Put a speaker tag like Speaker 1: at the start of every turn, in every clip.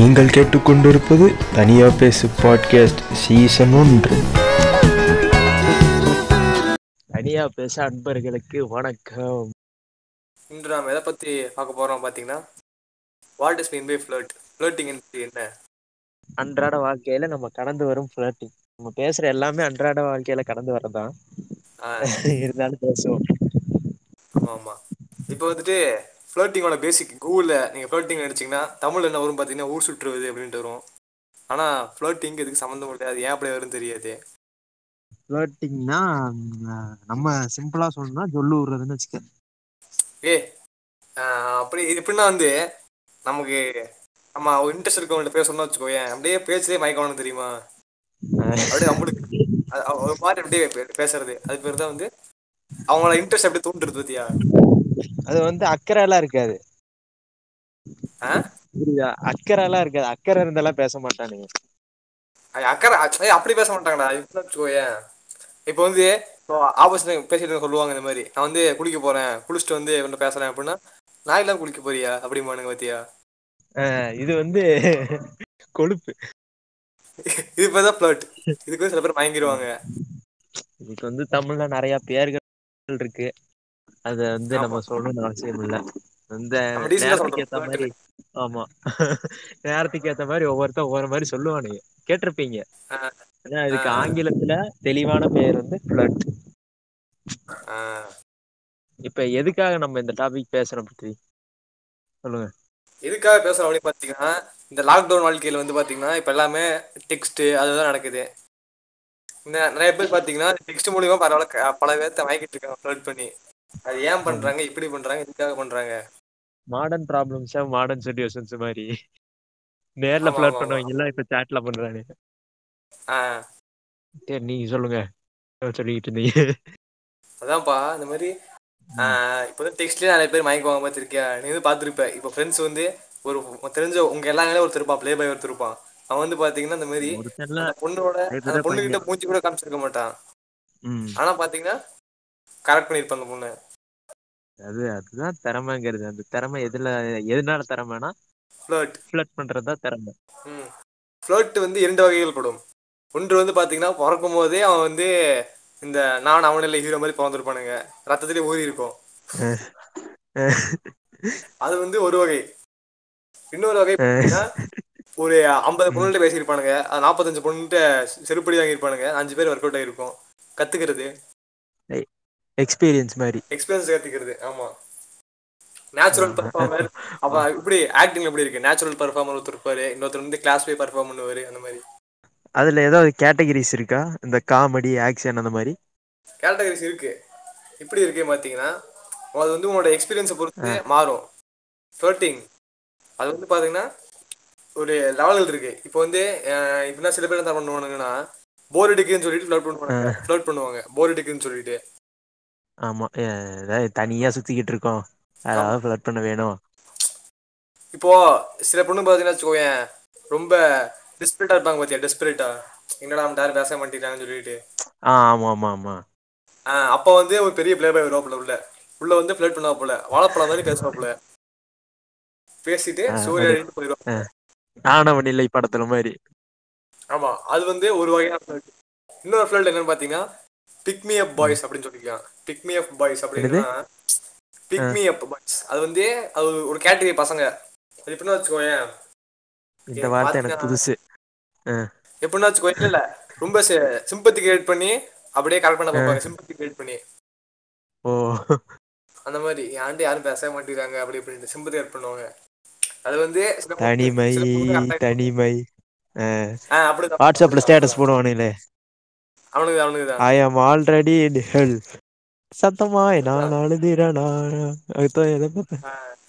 Speaker 1: நீங்கள் கேட்டுக்கொண்டிருப்பது தனியா பேசு பாட்காஸ்ட் சீசன் ஒன்று.
Speaker 2: தனியா பேச அன்பர்களுக்கு வணக்கம்.
Speaker 3: இன்று நாம் எதை பற்றி பார்க்க போகிறோம் பார்த்தீங்கன்னா what is mean by flirt flirting என்ன?
Speaker 2: அன்றாட வாழ்க்கையில நம்ம கடந்து வரும் ஃபிளட்டிங் நம்ம பேசுற எல்லாமே அன்றாட வாழ்க்கையில கடந்து வரதான் இருந்தாலும் பேசுவோம்.
Speaker 3: ஆமா. ஆமாம் இப்போ வந்துட்டு ஃப்ளர்ட்டிங்கோட பேசிக் கூகுளில் நீங்கள் ஃப்ளர்ட்டிங் அடிச்சிங்கன்னா தமிழ் என்ன வரும் பார்த்தீங்கன்னா ஊர் சுற்றுவது அப்படின்ட்டு வரும். ஆனால் ஃப்ளர்ட்டிங் இதுக்கு சம்மந்தம் இல்லை அது ஏன் அப்படி வரும்னு தெரியாது.
Speaker 2: ஃபிளட்டிங்னா நம்ம சிம்பிளா சொல்லணும்னா சொல்லு விடுறதுன்னு வச்சுக்க
Speaker 3: ஏ அப்படி இது எப்படின்னா வந்து நமக்கு நம்ம இன்ட்ரெஸ்ட் இருக்கவங்கள்ட்ட பேசணும்னு வச்சுக்கோயேன் அப்படியே பேச்சலே மயக்கணும் தெரியுமா? அப்படியே நம்மளுக்கு ஒரு மாதிரி அப்படியே பேசுறது. அது பேர் தான் வந்து அவங்களோட இன்ட்ரெஸ்ட் அப்படியே தூண்டுறது பத்தியா?
Speaker 2: அது வந்து அக்கறை எல்லாம் இருக்காது.
Speaker 3: ஆ?
Speaker 2: புரியுதா? அக்கறை எல்லாம் இருக்காது. அக்கறை இருந்தெல்லாம் பேச மாட்டானுங்க.
Speaker 3: அக்கறை ஏய், அப்படி பேச மாட்டாங்கடா. இப்போ வச்சுக்கோயேன் இப்போ வந்து இப்போ ஆப்போசிட் பேசிட்டு சொல்லுவாங்க இந்த மாதிரி. நான் வந்து குளிக்க போறேன். குளிச்சுட்டு வந்து இவன்ட்ட பேசுறேன் அப்படின்னா நான் எல்லாம் குளிக்க போறியா? அப்படிமானுங்க பாத்தியா?
Speaker 2: இது வந்து கொழுப்பு.
Speaker 3: இது பேர் தான் ஃபிளர்ட் இதுக்கு சில பேர் மயங்கிடுவாங்க
Speaker 2: இதுக்கு வந்து தமிழ்ல நிறைய பேர்கள் இருக்கு. அத வந்து. நம்ம சொல்லணும்னு அவசியம் இல்ல. இந்த நேரத்துக்கு ஏத்த மாதிரி ஆமா. நேரத்துக்கு ஏத்த மாதிரி ஒவ்வொருத்தன் ஒவ்வொரு மாதிரி சொல்லுவானுங்க. கேட்டிருப்பீங்க. ஆனா இதுக்கு. ஆங்கிலத்துல தெளிவான பெயர் வந்து ஃபிளட்
Speaker 3: ஆ,
Speaker 2: இப்ப எதுக்காக நம்ம இந்த டாபிக் பேசுறோம் பத்தி சொல்லுங்க.
Speaker 3: எதுக்காக பேசுறோம் அப்படின்னு பாத்தீங்கன்னா இந்த லாக்டவுன் வாழ்க்கையில வந்து பாத்தீங்கன்னா இப்ப எல்லாமே டெக்ஸ்ட் அதுதான் நடக்குது. இந்த நிறைய பேர் பாத்தீங்கன்னா டெக்ஸ்ட் மூலியமா பரவாயில்ல பல பேர்த்த மயக்கிட்டு இருக்காங்க ஃபிளர்ட் பண்ணி. அது ஏன் பண்றாங்க? இப்படி பண்றாங்க? எதுக்காக பண்றாங்க?
Speaker 2: மாடர்ன் ப்ராப்ளம்ஸ் மாடர்ன் சுச்சுவேஷன்ஸ் மாதிரி. நேர்ல
Speaker 3: ஆமா,
Speaker 2: பண்ணவங்க எல்லாம் இப்ப சாட்ல பண்றானுங்க
Speaker 3: ஆஹ்
Speaker 2: சரி நீங்க சொல்லுங்க. ஏதோ சொல்லிக்கிட்டு இருந்தீங்க.
Speaker 3: அதான்ப்பா இந்த மாதிரி இப்போ வந்து டெக்ஸ்ட்லேயே நிறைய பேர் மயக்குவாங்க பார்த்துருக்கியா? நீ வந்து பார்த்துருப்ப. இப்போ ஃப்ரெண்ட்ஸ் வந்து ஒரு தெரிஞ்ச உங்க எல்லாமே ஒருத்தர் இருப்பான் ப்ளே பாய் ஒருத்தர் இருப்பான். அவன் வந்து பாத்தீங்கன்னா இந்த மாதிரி பொண்ணோட அந்த
Speaker 2: இருப்பாங்க.
Speaker 3: மூஞ்சி கூட காமிச்சிருக்க மாட்டான். ஆனா பாத்தீங்கன்னா கரெக்ட் பண்ணிருப்பான் அந்த பொண்ணு.
Speaker 2: அது அதுதான் திறமைங்கிறது. அந்த திறமை எதுல எதனால திறமைனா
Speaker 3: ஃப்ளர்ட்
Speaker 2: ஃபிளட் பண்றதா திறமை.
Speaker 3: ம். ஃப்ளர்ட் வந்து இரண்டு வகைகள் படும். ஒன்று வந்து பாத்தீங்கன்னா பிறக்கும் போதே அவன் வந்து இந்த நான் அவனில் ஹீரோ மாதிரி பிறந்திருப்பானுங்க. ரத்தத்திலே ஊறி இருக்கும். அது வந்து ஒரு வகை. இன்னொரு வகை ஒரு ஐம்பது பொண்ணுகிட்ட பேசியிருப்பானுங்க. நாற்பத்தஞ்சு பொண்ணுகிட்ட செருப்படி வாங்கியிருப்பானுங்க. அஞ்சு பேர் ஒர்க் அவுட் ஆகிருக்கும் கத்துக்கிறது.
Speaker 2: எக்ஸ்பீரியன்ஸ் மாதிரி.
Speaker 3: எக்ஸ்பீரியன்ஸ் கத்துக்கிறது ஆமா. நேச்சுரல் பர்ஃபார்மர் அப்ப இப்படி ஆக்டிங் எப்படி இருக்கு? நேச்சுரல் பர்ஃபார்மர் ஒருத்தர் இருப்பாரு இன்னொருத்தர் வந்து கிளாஸ் போய் பர்ஃபார்ம் பண்ணுவாரு அந்த மாதிரி.
Speaker 2: அதுல ஏதாவது கேட்டகரிஸ் இருக்கா? இந்த காமெடி ஆக்ஷன் அந்த மாதிரி?
Speaker 3: கேட்டகரிஸ் இருக்கு. இப்படி இருக்கு பாத்தீங்கன்னா அது வந்து உங்களோட எக்ஸ்பீரியன்ஸை பொறுத்து மாறும். ஃப்ளர்ட்டிங் அது வந்து பாத்தீங்கன்னா ஒரு லெவல் இருக்கு. இப்போ வந்து இப்படின்னா சில பேர் என்ன பண்ணுவானுங்கன்னா போர் அடிக்குதுன்னு சொல்லிட்டு ஃப்ளர்ட் பண்ணுவாங்க ஃப்ளர்ட் பண்ணுவாங்க. போர் அடிக்குதுன்னு சொல்லிட்டு.
Speaker 2: ஆமா ஏதாவது தனியா சுத்திக்கிட்டு இருக்கோம். அதாவது ஃபிளட் பண்ண வேணும்.
Speaker 3: இப்போ சில பொண்ணு பார்த்தீங்கன்னா வச்சுக்கோயேன் ரொம்ப டெஸ்பரேட்டா இருப்பாங்க பாத்தியா டெஸ்பரேட்டா என்னடா அவன் யாரும் பேச மாட்டேங்கிறாங்கன்னு சொல்லிட்டு.
Speaker 2: ஆ ஆமா ஆமா ஆமா.
Speaker 3: அப்போ வந்து ஒரு பெரிய பிளே பாய் வருவாப்புல உள்ள. உள்ள வந்து ஃபிளட் பண்ணுவா போல வாழைப்பழம் மாதிரி பேசுவாப்புல. பேசிட்டு சூரிய அடிட்டு போயிடுவாங்க.
Speaker 2: ஆனவன் இல்லை படத்துல மாதிரி.
Speaker 3: ஆமா அது வந்து ஒரு வகையான. இன்னொரு ஃபிளட் என்னன்னு பாத்தீங்கன்னா பிக்மி அப் பாய்ஸ் அப்படின்னு சொல்லிக்கலாம் பிக்மி அப் பாய்ஸ் அப்படின்னா பிக்மி அப் பாய்ஸ் அது வந்து அது ஒரு கேட்டகரி பசங்க. அது எப்படின்னா வச்சுக்கோயேன்.
Speaker 2: இந்த வார்த்தை எனக்கு புதுசு.
Speaker 3: எப்படின்னா வச்சுக்கோ இல்ல ரொம்ப சிம்பத்தி கிரியேட் பண்ணி அப்படியே கரெக்ட் பண்ண பார்ப்பாங்க. சிம்பத்தி கிரியேட் பண்ணி.
Speaker 2: ஓ.
Speaker 3: அந்த மாதிரி ஆண்டு யாரும் பேச மாட்டேங்கிறாங்க? அப்படி இப்படின்னு சிம்பத்தி கிரியேட் பண்ணுவாங்க. அது வந்து
Speaker 2: தனிமை தனிமை. வாட்ஸ்அப்ல ஸ்டேட்டஸ் போடுவானுங்களே.
Speaker 3: அவனுக்கு அவனுக்கு
Speaker 2: ஐ ஆம் ஆல்ரெடி இன் ஹெல் சத்தமாய் நான் அழுதிரனா எதை பத்தி?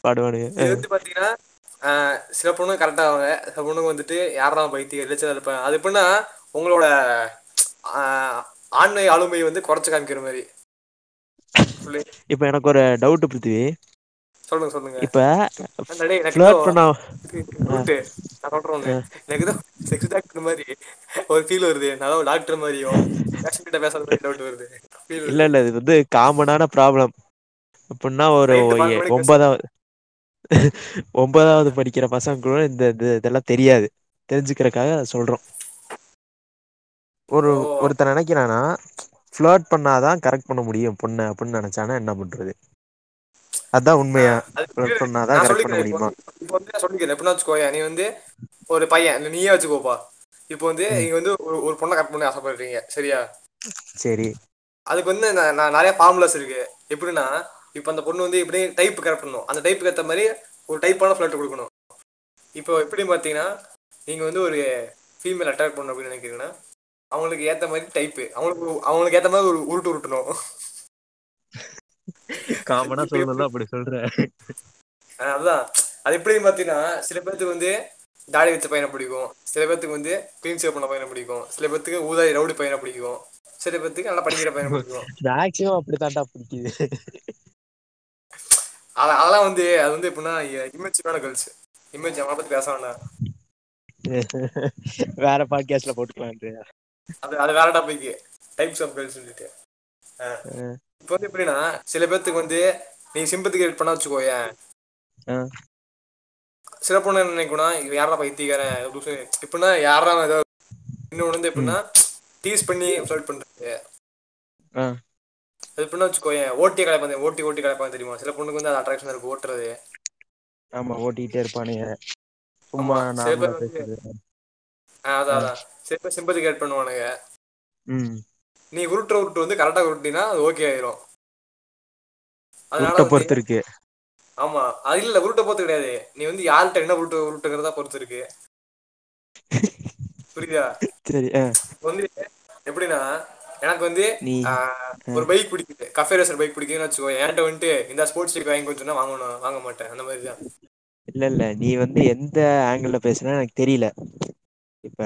Speaker 2: பாடுவானுங்க.
Speaker 3: பாத்தீங்கன்னா சில பொண்ணுங்க கரெக்டா ஆவாங்க சில பொண்ணுங்க வந்துட்டு யாரா பைத்தியம் இருப்பாங்க. அது எப்படின்னா உங்களோட ஆண்மை ஆளுமை வந்து குறைச்சு காமிக்கிற மாதிரி.
Speaker 2: இப்ப எனக்கு ஒரு டவுட் பிருத்திவி
Speaker 3: சொல்லுங்க சொல்லுங்க.
Speaker 2: இப்ப
Speaker 3: டேய், எனக்கு
Speaker 2: ஃபிளர்ட்
Speaker 3: ஏதோ- ஏதோ செக்ஸ் டாக்டர் ஒரு ஃபீல் வருது. நான் டாக்டர் மாதிரியும் பேஷண்ட் கிட்ட பேசுற டவுட் வருது. ஃபீல்
Speaker 2: இது வந்து காமனான ப்ராப்ளம் அப்படின்னா ஒரு ஒன்பதாவது ஒன்பதாவது படிக்கிற பசங்க கூட இந்த இதெல்லா தெரியாது. தெரிஞ்சுக்கிறதுக்காக சொல்றோ ஒரு ஒருத்த நெனைக்கிறானா ஃப்ளட் பண்ணாதா கரெக்ட் பண்ண முடியு பொண்ண அப்டின்னு நெனைச்சானா என்ன பண்றது? அதா
Speaker 3: ஆ
Speaker 2: உண்மையா ஃப்ளர்ட்
Speaker 3: நா
Speaker 2: கரெக்ட் பண்ண முடியுமா?
Speaker 3: இப்ப வந்து நா சொல்லிக்கிறே எப்டினா வச்சுக்கோயே நீ வந்து ஒரு பைய இல்ல நீயே வச்சுக்கோப்பா. இப்போ வந்து நீங்க வந்து ஒரு பொண்ண கரெக்ட் பண்ண ஆசப்படுறீங்க. சரியா?
Speaker 2: செரி.
Speaker 3: அதுக்கு வந்து ந நெறைய ஃபார்முலாஸ் இருக்கு. எப்டின்னா இப்ப அந்த பொண்ணு வந்து இப்டி டைப் கரெக்ட் பண்ணு அந்த டைப்புக்கு ஏத்த மாரி ஒரு டைப்பான ஃப்ளாட் குடுக்கணு இப்போ எப்டி பாத்தீங்கன்னா நீங்க வந்து ஒரு ஃபீமேல் அட்டாக் பண்ணு அப்டின்னு நெனைக்கிறீங்கன்னா அவங்களுக்கு ஏத்த மாரி டைப்பு அவங்களுக்கு அவங்களுக்கு ஏத்த மாரி ஒரு உருட்டு உருட்டணு
Speaker 2: காமனா
Speaker 3: இப்ப எப்படி
Speaker 2: சொல்லணும்னா அப்டி சொல்ற.
Speaker 3: ஆ அதா எப்டின்னு பாத்தீங்கன்னா சில பேத்துக்கு வந்து தாடி வச்ச பையன புடிக்கு சில பேத்துக்கு வந்து கிளீன் ஷேவ் பண்ண பையன புடிக்கு சில பேத்துக்கு ஊதாரி ரவுடி பையன புடிக்கு சில பேத்துக்கு நல்லா படிக்கிற பையன புடிக்கு
Speaker 2: மேக்சிமம் அப்டி தாண்டா புடிக்குது.
Speaker 3: அத அதெல்லா வந்து அது வந்து எப்டின்னா இம்மெச்சூரான கேர்ள்ஸ் இமேஜ் அவங்கள பத்தி பேச வேண்டா
Speaker 2: வேற பாட்காஸ்ட்ல போட்டுக்கலான்றியா
Speaker 3: அது அது வேற டாபிக்கு டைப்ஸ் ஆஃப் கேர்ள்ஸ் சொல்லிட்டு இப்ப வந்து எப்டின்னா சில பேத்துக்கு வந்து நீ சிம்பத்தி கிரியேட் பண்ண வச்சுக்கோயே. சில பொண்ணு என்ன நெனைக்குனா இவ யார்றா பைத்தியக்கார லூசு எப்டின்னா யார்றா இவ ஏதோ இன்னொன்னு வந்து
Speaker 2: ம்
Speaker 3: எப்டின்னா டீஸ் பண்ணி ஃப்ளர்ட் பண்றது. அது எப்டின்னா வச்சுக்கோயே ஓட்டி கலாய்ப்பாங்க ஓட்டி ஓட்டி கலாய்ப்பாங்க தெரியுமா? சில பொண்ணுக்கு வந்து அது அட்ராக்ஷனா இருக்கு ஓட்டுறது.
Speaker 2: ஆமா ஓட்டிட்டே இருப்பானுங்க. சும்மா
Speaker 3: ஆமா சில
Speaker 2: நார்மலா
Speaker 3: பேர் வந்து
Speaker 2: பேசுறது.
Speaker 3: ஆ அதா அதா சில பேர் சிம்பதி கிரியேட் பண்ணுவானுங்க. நீ உருட்டுற உருட்டு வந்து கரெக்டா உருட்டினா அது ஓகே ஆயிரு அதனால
Speaker 2: பொறுத்து இருக்கு.
Speaker 3: ஆமா. அது இல்ல உருட்ட பொருத்து கெடையாது. நீ வந்து யாருட்ட என்ன உருட்டு உருட்டுங்கிறதா பொறுத்து இருக்கு. புரியுதா?
Speaker 2: சரி
Speaker 3: வந்து எப்டின்னா எனக்கு வந்து ஒரு பைக் புடிக்குது. கஃபே ரேசர் பைக் புடிக்குதுன்னு வச்சுக்கோயே என்ட்ட வந்துட்டு இந்தா ஸ்போர்ட்ஸ் பைக் வாங்கிட்டுன்னு சொன்னா வாங்குவனா வாங்க மாட்டே அந்த மாரிதா
Speaker 2: இல்ல இல்ல. நீ வந்து எந்த ஆங்கிள் பேசுறன்னு எனக்கு தெரியல. இப்ப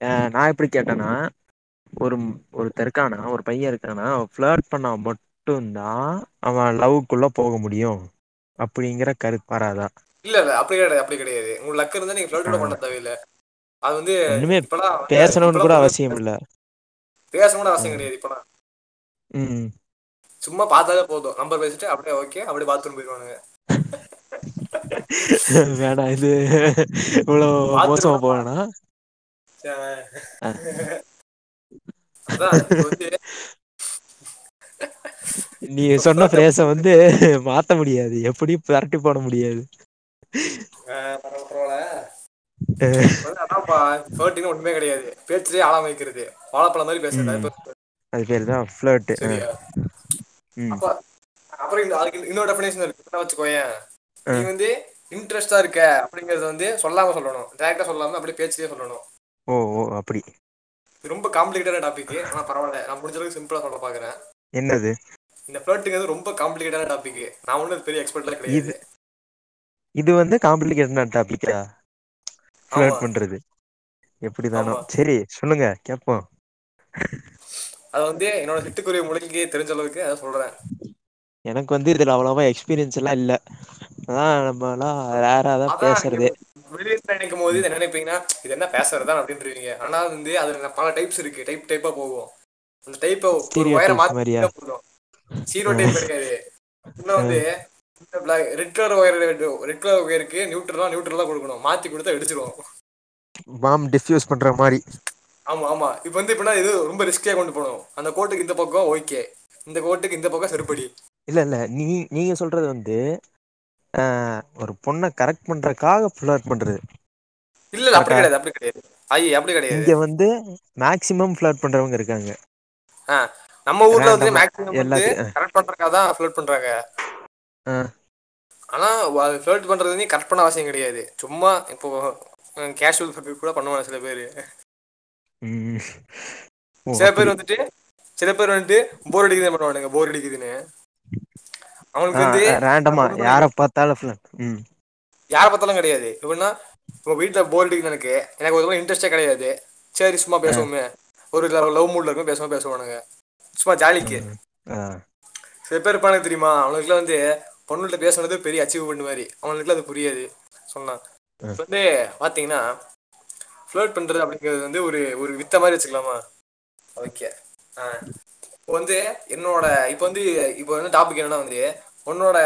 Speaker 2: ஆ நா எப்டி கேட்டேன்னா ஒரு ஒருத்த இருக்கானா ஒரு பைய இருக்கானா ஃப்ளட் பண்ணா மட் டுந்தா அவ லவ்க்குள்ள போக முடியு அப்டிங்கிற கருத்து வராதா?
Speaker 3: இல்ல இல்ல அப்டி கெடையாது அப்டி கெடையாது. உங்களுக்கு லக் இருந்தா நீங்க ஃப்ளட்
Speaker 2: ஆ
Speaker 3: கூட பண்ண தேவையில்ல. அது வந்து
Speaker 2: ஒண்ணுமே
Speaker 3: இப்பல்லா வந்து
Speaker 2: பேசணும்னு கூட
Speaker 3: பொண்ணு
Speaker 2: அவசியம் இல்ல.
Speaker 3: பேசணுன்னு
Speaker 2: ஆ
Speaker 3: அவசியோ கெடையாது இப்பல்லா
Speaker 2: ம்.
Speaker 3: சும்மா பாத்தாலே போது நம்பர் பேசிட்டு அப்டியே ஓகே அப்டியே பாத்ரூம் போயிருவானுங்க
Speaker 2: வேணா இது இவ்ளோ மோசமா போவேனா
Speaker 3: ச அதா இப்ப வந்து
Speaker 2: நீ சொன்ன ஃப்ரேஸ வந்து மாத்த முடியாது. எப்டியு பெரட்டி போட முடியாது.
Speaker 3: ஒன்னுமே கெடையாது. பேச்சுலயே ஆழ வைக்கிறது. வாழப்பழ மாரி பேசுறது. அது
Speaker 2: ம்
Speaker 3: பேர்
Speaker 2: அது பேரு தா ஃப்ளர்ட்டு அ
Speaker 3: சரியா?
Speaker 2: ம்.
Speaker 3: அப்ப அப்புற இந்த அதுக்கு இன்னொரு டெஃபனிஷன் இருக்கு. வச்சுக்கோயே
Speaker 2: அ
Speaker 3: நீ வந்து இன்ட்ரெஸ்டா இருக்க அப்டிங்கறது வந்து சொல்லாம சொல்லணு டேரக்டா சொல்லாம அப்டியே பேச்சுலயே சொல்லணு
Speaker 2: ஓ ஓ அப்டி
Speaker 3: ரொம்ப காம்ப்ளிகேட்டான டாபிக் ஆனா பரவால்ல நா முடிஞ்சளவுக்கு சிம்பிளா சொல்ல பாக்குறே
Speaker 2: என்னது?
Speaker 3: இந்த ஃப்ளர்ட்ங்கிறது ரொம்ப காம்ப்ளிகேட்டான டாபிக் நா ஒன்னு பெரிய எக்ஸ்பர்ட்லா
Speaker 2: இது
Speaker 3: கெடையாது.
Speaker 2: இது வந்து காம்ப்ளிகேட்டடான டாபிக்கா ஃப்ளர்ட் பண்றது. எப்டிதானோ
Speaker 3: ஆமா.
Speaker 2: செரி சொல்லுங்க. கேப்போ
Speaker 3: அது வந்து என்னோட சிட்டுக்குருவி மூளைக்கு தெரிஞ்ச அளவுக்கு அத சொல்றே
Speaker 2: எனக்கு வந்து இதுல அவ்வளவா எக்ஸ்பீரியன்ஸ் எல்லா இல்ல. அதா நம்மல்லா ரேரா தா
Speaker 3: அதா நீங்க
Speaker 2: பேசுறதே
Speaker 3: வெளிய நினைக்கும் போது என்ன நெனைப்பீங்கன்னா இது என்ன பேசுறதா அப்டின்றுவீங்க ஆனா வந்து அதுல பல டைப்ஸ் இருக்கு. டைப் டைப்பா போகு அந்த டைப்ப ஒரு ஒயர
Speaker 2: டைப்ஸ் மாரியா
Speaker 3: மாத்தினா போது சீரோ டைப் கெடையாது. இன்னு
Speaker 2: அ
Speaker 3: வந்து red colour wire red colour ஒயருக்கு நியூட்ரலா நியூட்ரலா குடுக்கணு மாத்தி குடுத்தா வெடிச்சிரு
Speaker 2: பாம் டிஃப்யூஸ் பண்ற மாரி
Speaker 3: ஆமா ஆமா. இப்ப வந்து எப்டினா இது ரொம்ப ரிஸ்கியா கொண்டு போனு அந்த கோட்டுக்கு இந்த பக்கோ ஓகே இந்த கோட்டுக்கு இந்த பக்கோ செருப்படி.
Speaker 2: இல்ல இல்ல. நீ நீங்க சொல்றது வந்து ஆ ஒரு பொண்ண கரெக்ட் பண்றதுக்காக ஃப்ளர்ட் பண்றது.
Speaker 3: இல்ல
Speaker 2: கரெக்டா
Speaker 3: கெடையாது. அப்டி கெடையாது. ஐ அப்டி கெடையாது.
Speaker 2: இங்க வந்து மேக்சிமம் ஃப்ளர்ட் பண்றவங்க இருக்காங்க.
Speaker 3: ஆ. நம்ம ஊர்ல வந்து
Speaker 2: ரேண்டமா
Speaker 3: மேக்சிமம் வந்து கரெக்ட் பண்றதுக்காக தா ஃப்ளர்ட் பண்றாங்க.
Speaker 2: ஆ.
Speaker 3: ஆனா அது ஃப்ளர்ட் பண்றது நீ கரெக்ட் பண்ண அவசிய கெடையாது. சும்மா இப்போ கேஷுவல் கூட பண்ணுவாங்க சில பேரு.
Speaker 2: ம். ஓ
Speaker 3: சில பேர்
Speaker 2: அப்படி.
Speaker 3: வந்துட்டு சில பேர் வந்துட்டு போர் அடிக்குதுன்னு பண்ணுவானுங்க. போர் அடிக்குதுன்னு. அவனுக்கு வந்து
Speaker 2: ரேண்டமா யார ஃப்ள ம்.
Speaker 3: யார பாத்தாலு கெடையாது. எப்டின்னா உங்க வீட்ல போர் அடிக்குது எனக்கு எனக்கு ஒரு இன்ட்ரெஸ்ட்டே கெடையாது. சேரி சும்மா பேசுவோமே. ஒரு லவ் மூட்ல இருக்கு பேசுவ பேசுவானுங்க. சும்மா ஜாலிக்கு சில பேர் இருப்பானுங்க தெரியுமா? அவனுகளுக்குலா வந்து பொண்ணுகள்ட்ட பேசுனது பெரிய அச்சீவ்மெண்ட் மாரி அவனுகளுக்குலா அது புரியாது. சொன்னா
Speaker 2: ஆ.
Speaker 3: இப்ப வந்து பாத்தீங்கன்னா ஃப்ளர்ட் பண்றது அப்டிங்கிறது வந்து ஒரு ஒரு வித்த மாரி வச்சுக்கலாமா? ஓகே. ஆ. இப்ப வந்து என்னோட இப்ப வந்து இப்ப வந்து டாபிக் என்னன்னா வந்து உன்னோட.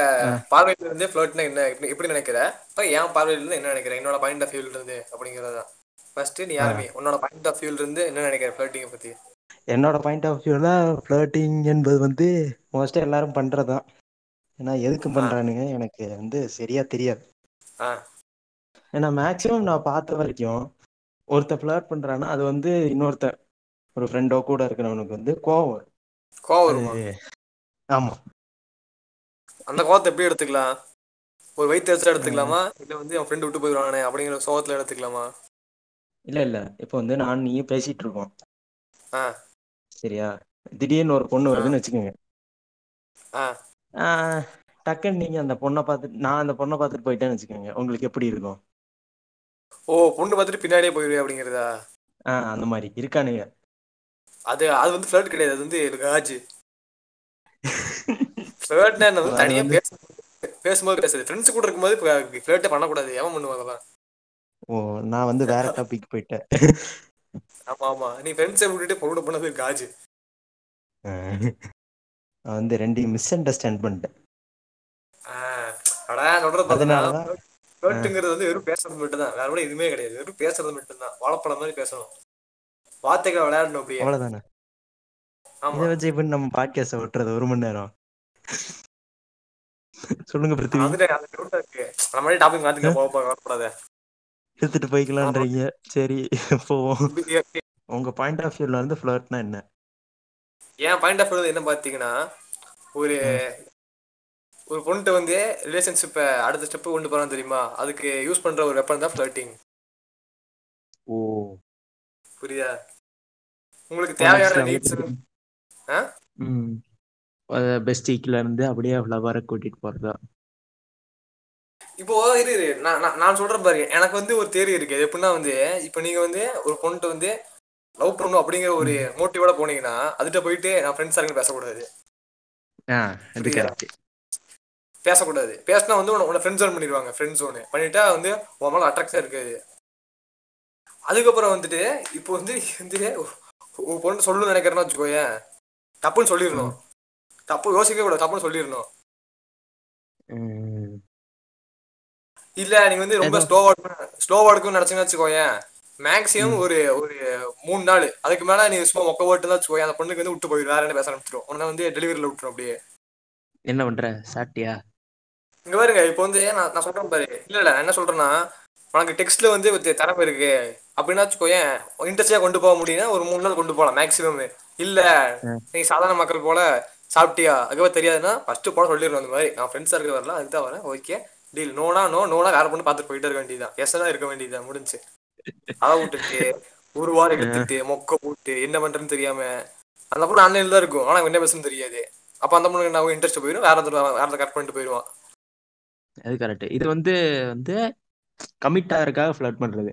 Speaker 3: பார்வையில இருந்து ஃப்ளர்ட்னா என்ன எப்படி- நினைக்கிற? இப்போ என் பார்வையில இருந்து என்ன நினைக்கிற? என்னோட பாயிண்ட் ஆஃப் வியூல இருந்து அப்படிங்கறதா ஃபர்ஸ்ட் நீ யாருமே? உன்னோட பாயிண்ட் ஆஃப் வியூல இருந்து என்ன நினைக்கிற ஃப்ளர்ட்டிங்க பத்தி?
Speaker 2: என்னோட பாயிண்ட் ஆஃப் வியூல ஃப்ளர்ட்டிங் என்பது வந்து மோஸ்ட்டாக எல்லாரும் பண்றதுதான். ஏன்னா எதுக்கு பண்றானுங்க? எனக்கு வந்து சரியா தெரியாது. ஏன்னா மேக்ஸிமம் நான் பார்த்த வரைக்கும் ஒருத்தன் ஃப்ளர்ட் பண்றான்னா அது வந்து இன்னொருத்தன் ஒரு ஃப்ரெண்டோ கூட இருக்கிறவனுக்கு வந்து கோவம் வரும்.
Speaker 3: கோவம்
Speaker 2: ஆமா.
Speaker 3: அந்த கோவத்தை எப்படி எடுத்துக்கலாம்? ஒரு வயிற்று எரிச்சலா எடுத்துக்கலாமா? இல்ல வந்து என் ஃப்ரெண்டு விட்டு போயிடுவானே அப்படிங்கிற சோகத்துல எடுத்துக்கலாமா?
Speaker 2: இல்ல இல்ல. இப்போ வந்து நான் நீயும் பேசிட்டு இருக்கோம்
Speaker 3: ஆ.
Speaker 2: சரியா? திடீர்னு ஒரு பொண்ணு வருதுன்னு வச்சுக்கோங்க.
Speaker 3: ஆ.
Speaker 2: டக்குன்னு நீங்க அந்த பொண்ணை பார்த்துட்டு நான் அந்த பொண்ணை பார்த்துட்டு போயிட்டேன்னு வச்சுக்கோங்க. உங்களுக்கு எப்படி இருக்கும்?
Speaker 3: ஓ பொண்ணு பார்த்துட்டு பின்னாடியே போயிடுவே அப்படிங்கிறதா?
Speaker 2: ஆஹ் அந்த மாதிரி. இருக்கானுங்க.
Speaker 3: அது அது வந்து ஃப்ளர்ட் கிடையாது. அது வந்து காஜ் ஃப்ளர்ட்னா என்ன வந்து
Speaker 2: அது
Speaker 3: தனியா பேச பேசும்போது பேசுறது ஃப்ரெண்ட்ஸ் கூட இருக்கும்போது ஃப்ளர்ட்டே பண்ணக்கூடாது. எவன் பண்ணுவாங்க
Speaker 2: ஓ நான் வந்து வேற டாபிக் போயிட்டேன்.
Speaker 3: ஆமா ஆமா. நீ ஃப்ரெண்ட்ஸை விட்டுட்டு பொண்ணு பண்ணது காஜ்.
Speaker 2: நான் வந்து ரெண்டையும் மிஸ் அண்டர்ஸ்டாண்ட் பண்ணிட்டேன்
Speaker 3: அடா சொல்றது பார்த்தீங்கன்னா ஃப்ளர்ட்டுங்கிறது வந்து வெறும் பேசுறது மட்டும் தான். வேற கூட எதுவுமே கிடையாது. வெறும் பேசுறது மட்டும் தான். வாழைப்பழம் மாதிரி பேசணும். வார்த்தைகள் விளையாடணும் அப்படியே.
Speaker 2: அவ்வளவுதானே?
Speaker 3: ஆமா.
Speaker 2: இதை வச்சு இப்ப நம்ம பாட்காஸ்ட் விட்டுறது ஒரு மணி நேரம். சொல்லுங்க
Speaker 3: அதுல அந்த டாபிக் மாத்திக்க போக போக
Speaker 2: எடுத்துட்டு போய்க்கலான்றீங்க. சரி போவோம். உங்க பாயிண்ட் ஆஃப் வியூல வந்து ஃபிளர்ட்னா என்ன?
Speaker 3: என் பாயிண்ட் ஆஃப் என்ன பாத்தீங்கன்னா ஒரு ஒரு பொண்ணுட்ட வந்து ரிலேஷன்ஷிப்பை அடுத்த ஸ்டெப் கொண்டு போறான் தெரியுமா? அதுக்கு யூஸ் பண்ற ஒரு வெப்பன் தான் ஃபிளர்ட்டிங்
Speaker 2: ஓ.
Speaker 3: புரியுதா? உங்களுக்கு தேவையான நீட்ஸ்
Speaker 2: பெஸ்டிக்ல இருந்து அப்படியே ஃப்ளவரை கூட்டிட்டு போறதா?
Speaker 3: இப்போ இரு இரு. நான் நான் சொல்றேன் பாரு. எனக்கு வந்து ஒரு தேரி இருக்கு. எப்படின்னா வந்து இப்போ நீங்க வந்து ஒரு பொண்ணுட்ட வந்து லவ் பண்ணணும் அப்படிங்கிற ஒரு மோட்டிவோட போனீங்கன்னா அதுகிட்ட போயிட்டு நான் ஃப்ரெண்ட்ஸ் ஆகிட்டு பேசக்கூடாது? பேசக்கூடாது. பேசினா வந்து உன்னை ஃப்ரெண்ட் ஜோன் பண்ணிடுவாங்க. ஃப்ரெண்ட் ஜோனு பண்ணிட்டா வந்து உன் மேலே அட்ராக்ஷன் இருக்காது. அதுக்கப்புறம் வந்துட்டு இப்போ வந்து வந்து ஒரு பொண்ணு சொல்லணும்னு நினைக்கிறேன்னு வச்சுக்கோயேன். தப்புன்னு சொல்லிடணும். தப்பு யோசிக்க கூடாது தப்புன்னு சொல்லிடணும். இல்ல நீங்க வந்து ரொம்ப ஸ்லோவா ஸ்லோவா எடுக்கணும்னு நினைச்சீங்கன்னு வச்சுக்கோயேன் மேக்ஸிமம் ஒரு ஒரு மூணு நாள். அதுக்கு மேல நீ சும்மா மொக்க போட்டு தான் வச்சுக்கோயேன் அந்த பொண்ணுக்கு வந்து விட்டு போயிடும் வேற என்ன பேச ஆரம்பிச்சிடும் உடனே வந்து டெலிவரியில விட்டுரும் அப்படியே.
Speaker 2: என்ன பண்ற? சாப்பிட்டியா?
Speaker 3: இங்க பாருங்க இப்போ வந்து நான் நான் சொல்றேன் பாரு. இல்ல இல்ல என்ன சொல்றேன்னா உனக்கு டெக்ஸ்ட்ல வந்து திறமை இருக்கு. அப்படின்னா வச்சுக்கோயேன் இன்ட்ரெஸ்டா கொண்டு போக முடியும்னா ஒரு மூணு நாள் கொண்டு போகலாம் மேக்ஸிமம் இல்ல நீ சாதாரண மக்கள் போல சாப்பிட்டியா? அதுக்கப்புறம் தெரியாதுன்னா ஃபர்ஸ்ட் போட சொல்லிடணும் அந்த மாதிரி. நான் ஃப்ரெண்ட்ஸா இருக்க வரலாம் அதுக்கு தான் வரேன். ஓகே டீல் நோனா நோ நோனா வேற பொண்ணு பார்த்துட்டு போயிட்டே இருக்க வேண்டியதுதான் எஸ்னா இருக்க வேண்டியதுதான் முடிஞ்சு. அதை விட்டுட்டு ஒரு வாரம் எடுத்துட்டு மொக்க போட்டு என்ன பண்றேன்னு தெரியாம. அந்த பொண்ணு ஆன்லைன்ல தான் இருக்கும். ஆனா என்ன பேசணும்னு தெரியாது. அப்ப அந்த பொண்ணுக்கு நான் இன்ட்ரெஸ்ட் போயிடும் வேற வேற கட் பண்ணிட்டு போயிடுவான்.
Speaker 2: அது கரெக்ட் இது வந்து வந்து கமிட் ஆகிறதுக்காக ஃபிளர்ட் பண்றது.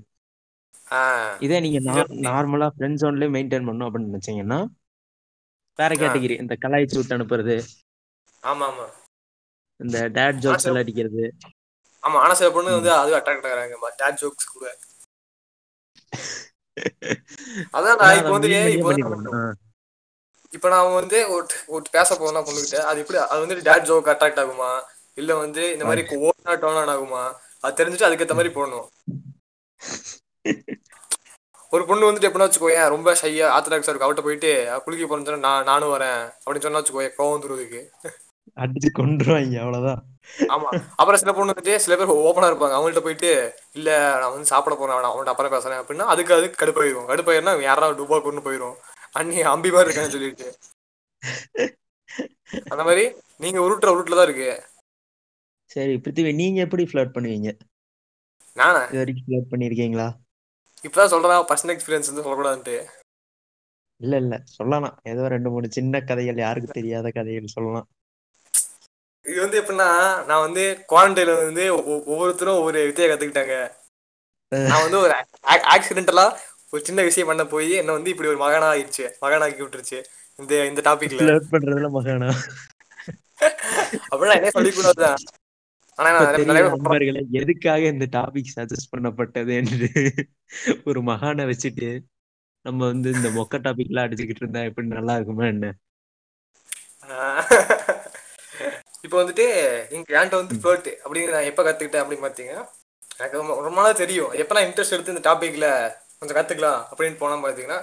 Speaker 2: இதே நீங்க நார்மலா ஃப்ரெண்ட் ஜோன்லயே மெயின்டைன் பண்ணும் அப்படின்னு நினைச்சீங்கன்னா வேற கேட்டகிரி. இந்த கலாய்ச்சி விட்டு அனுப்புறது.
Speaker 3: ஆமா ஆமா
Speaker 2: இந்த டேட் ஜோக்ஸ் எல்லாம் அடிக்கிறது.
Speaker 3: ஆமா ஆனா சில பொண்ணு வந்து அது அட்ராக்ட் ஆகுறாங்க. டேட் ஜோக்ஸ் கூட. அதான் நான் இப்போ வந்து இப்போ இப்ப நான் வந்து ஒரு ஒரு பேச போனா பொண்ணுகிட்ட அது எப்படி அது வந்து டேட் ஜோக் அட்ராக்ட் ஆகுமா? இல்ல வந்து இந்த மாதிரி ஓனா டோன் ஆகுமா? அது தெரிஞ்சுட்டு அதுக்கேத்த மாதிரி போடணும். ஒரு பொண்ணு வந்துட்டு எப்படின்னா வச்சுக்கோயேன் ரொம்ப ஷையா ஆத்தடாக்ஸா இருக்கும் அவட்ட போயிட்டு "அஹ், குளிக்க போறேன்னு நான் நானும் வரேன். அப்படின்னு சொன்னா வச்சுக்கோயேன் கோவம் வந்துருவதுக்கு
Speaker 2: அடிச்சு கொண்டுருவாங்க அவ்வளவுதான்.
Speaker 3: ஆமா. அப்புறம் சில பொண்ணு வந்துட்டு சில பேர் ஓப்பனா இருப்பாங்க. அவங்கள்ட்ட போயிட்டு இல்ல நான் வந்து சாப்பிட போறேன் அவன் அவன்கிட்ட அப்புறம் பேசுறேன் அப்படின்னா அதுக்கு அதுக்கு கடுப்பாயிரும். கடுப்பாயிருன்னா யாராவது டூபா கொண்டு போயிரும். அண்ணி அம்பி மாதிரி இருக்கான்னு சொல்லிட்டு. அந்த மாதிரி நீங்க உருட்டுற உருட்டுல தான் இருக்கு.
Speaker 2: சரி பிருத்திவி நீங்க எப்படி ஃபிளர்ட் பண்ணுவீங்க
Speaker 3: நானா?
Speaker 2: இது வரைக்கும் ஃபிளர்ட் பண்ணிருக்கீங்களா
Speaker 3: இப்பதான் சொல்றேன் பர்சனல் எக்ஸ்பீரியன்ஸ் வந்து சொல்லக்கூடாதுன்ட்டு.
Speaker 2: இல்ல இல்ல சொல்லலாம். ஏதோ ரெண்டு மூணு சின்ன கதைகள் யாருக்கு தெரியாத கதைகள் சொல்லலாம்.
Speaker 3: இது வந்து எப்படின்னா நான் வந்து குவாரண்டைன்ல வந்து ஒவ்வொருத்தரும் ஒவ்வொரு வித்தையை கத்துக்கிட்டாங்க. நான் வந்து ஒரு ஆக்சிடென்டலா ஒரு சின்ன விஷயம் பண்ண போய் என்ன வந்து இப்படி ஒரு மகனா ஆயிடுச்சு மகனாக்கி விட்டுருச்சு. இந்த இந்த டாபிக்ல
Speaker 2: பண்றதுல மகானா.
Speaker 3: அப்படின்னா என்ன சொல்லிக்கூடாதுதான்
Speaker 2: நண்பர்களே எதுக்காக இந்த டாபிக் சஜஸ்ட் பண்ணப்பட்டது என்று ஒரு மகானை வச்சுட்டு நம்ம வந்து இந்த மொக்க டாபிக்லாம் அடிச்சுக்கிட்டு இருந்தா எப்படி நல்லா இருக்குமா என்ன?
Speaker 3: இப்போ வந்துட்டு என்கிட்ட வந்து ஃப்ளோட் அப்படின்னு நான் எப்ப கத்துக்கிட்டேன் அப்படின்னு பாத்தீங்கன்னா எனக்கு ரொம்ப ரொம்ப நாளா தெரியும். எப்ப நான் இன்ட்ரெஸ்ட் எடுத்து இந்த டாபிக்ல கொஞ்சம் கத்துக்கலாம் அப்படின்னு போனா பாத்தீங்கன்னா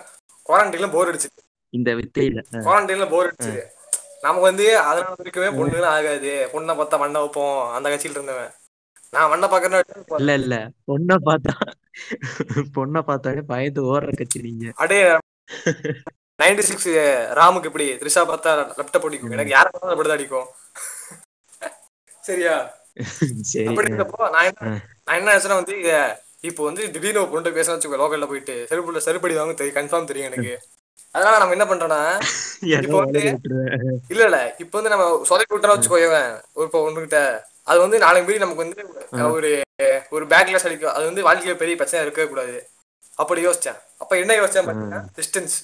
Speaker 3: குவாரண்டைன்ல போர் அடிச்சு
Speaker 2: இந்த வித்தையில.
Speaker 3: குவாரண்டைன்ல போர் அடிச்சு நமக்கு வந்து அதனால வரைக்குமே பொண்ணுலாம் ஆகாது. பொண்ணை பார்த்தா மண்ணை வைப்போம். அந்த கட்சியில இருந்தவன். நான் மண்ணை பாக்குறேன்
Speaker 2: இல்ல இல்ல. பொண்ணை பார்த்தா பொண்ணை பார்த்தாலே பயந்து ஓடுற கட்சி நீங்க.
Speaker 3: அடே நைன்டி சிக்ஸ் ராமுக்கு இப்படி த்ரிஷா பார்த்தா லெப்ட பிடிக்கும் எனக்கு யாரை பார்த்தாலும் அப்படிதான் அடிக்கும். சரியா?
Speaker 2: சரி
Speaker 3: அப்படி
Speaker 2: ஆ.
Speaker 3: இருக்கப்போ நான் என்ன நான் என்ன நினைச்சேன்னா வந்து இப்போ வந்து திடீர்னு பொண்ணு பேச வச்சுக்கோ லோக்கல்ல போயிட்டு செருப்புல செருப்படி வாங்க தெரியும் கன்ஃபார்ம் தெரியும் எனக்கு. அதனால நம்ம என்ன பண்றோம்னா இப்போ வந்து-. இல்ல இல்ல இப்போ வந்து நம்ம சொதப்பி விட்டோம்னா வச்சுக்கோயவன் ஒரு இப்போ ஒண்ணுகிட்ட அது வந்து நாளைக்கு மீறி நமக்கு வந்து ஒரு ஒரு பேக்லெஸ் அடிக்கும். அது வந்து வாழ்க்கையில பெரிய பிரச்சனை இருக்கவே கூடாது. அப்படி யோசிச்சேன். அப்ப என்ன யோசிச்சேன் பாத்தீங்கன்னா டிஸ்டன்ஸ்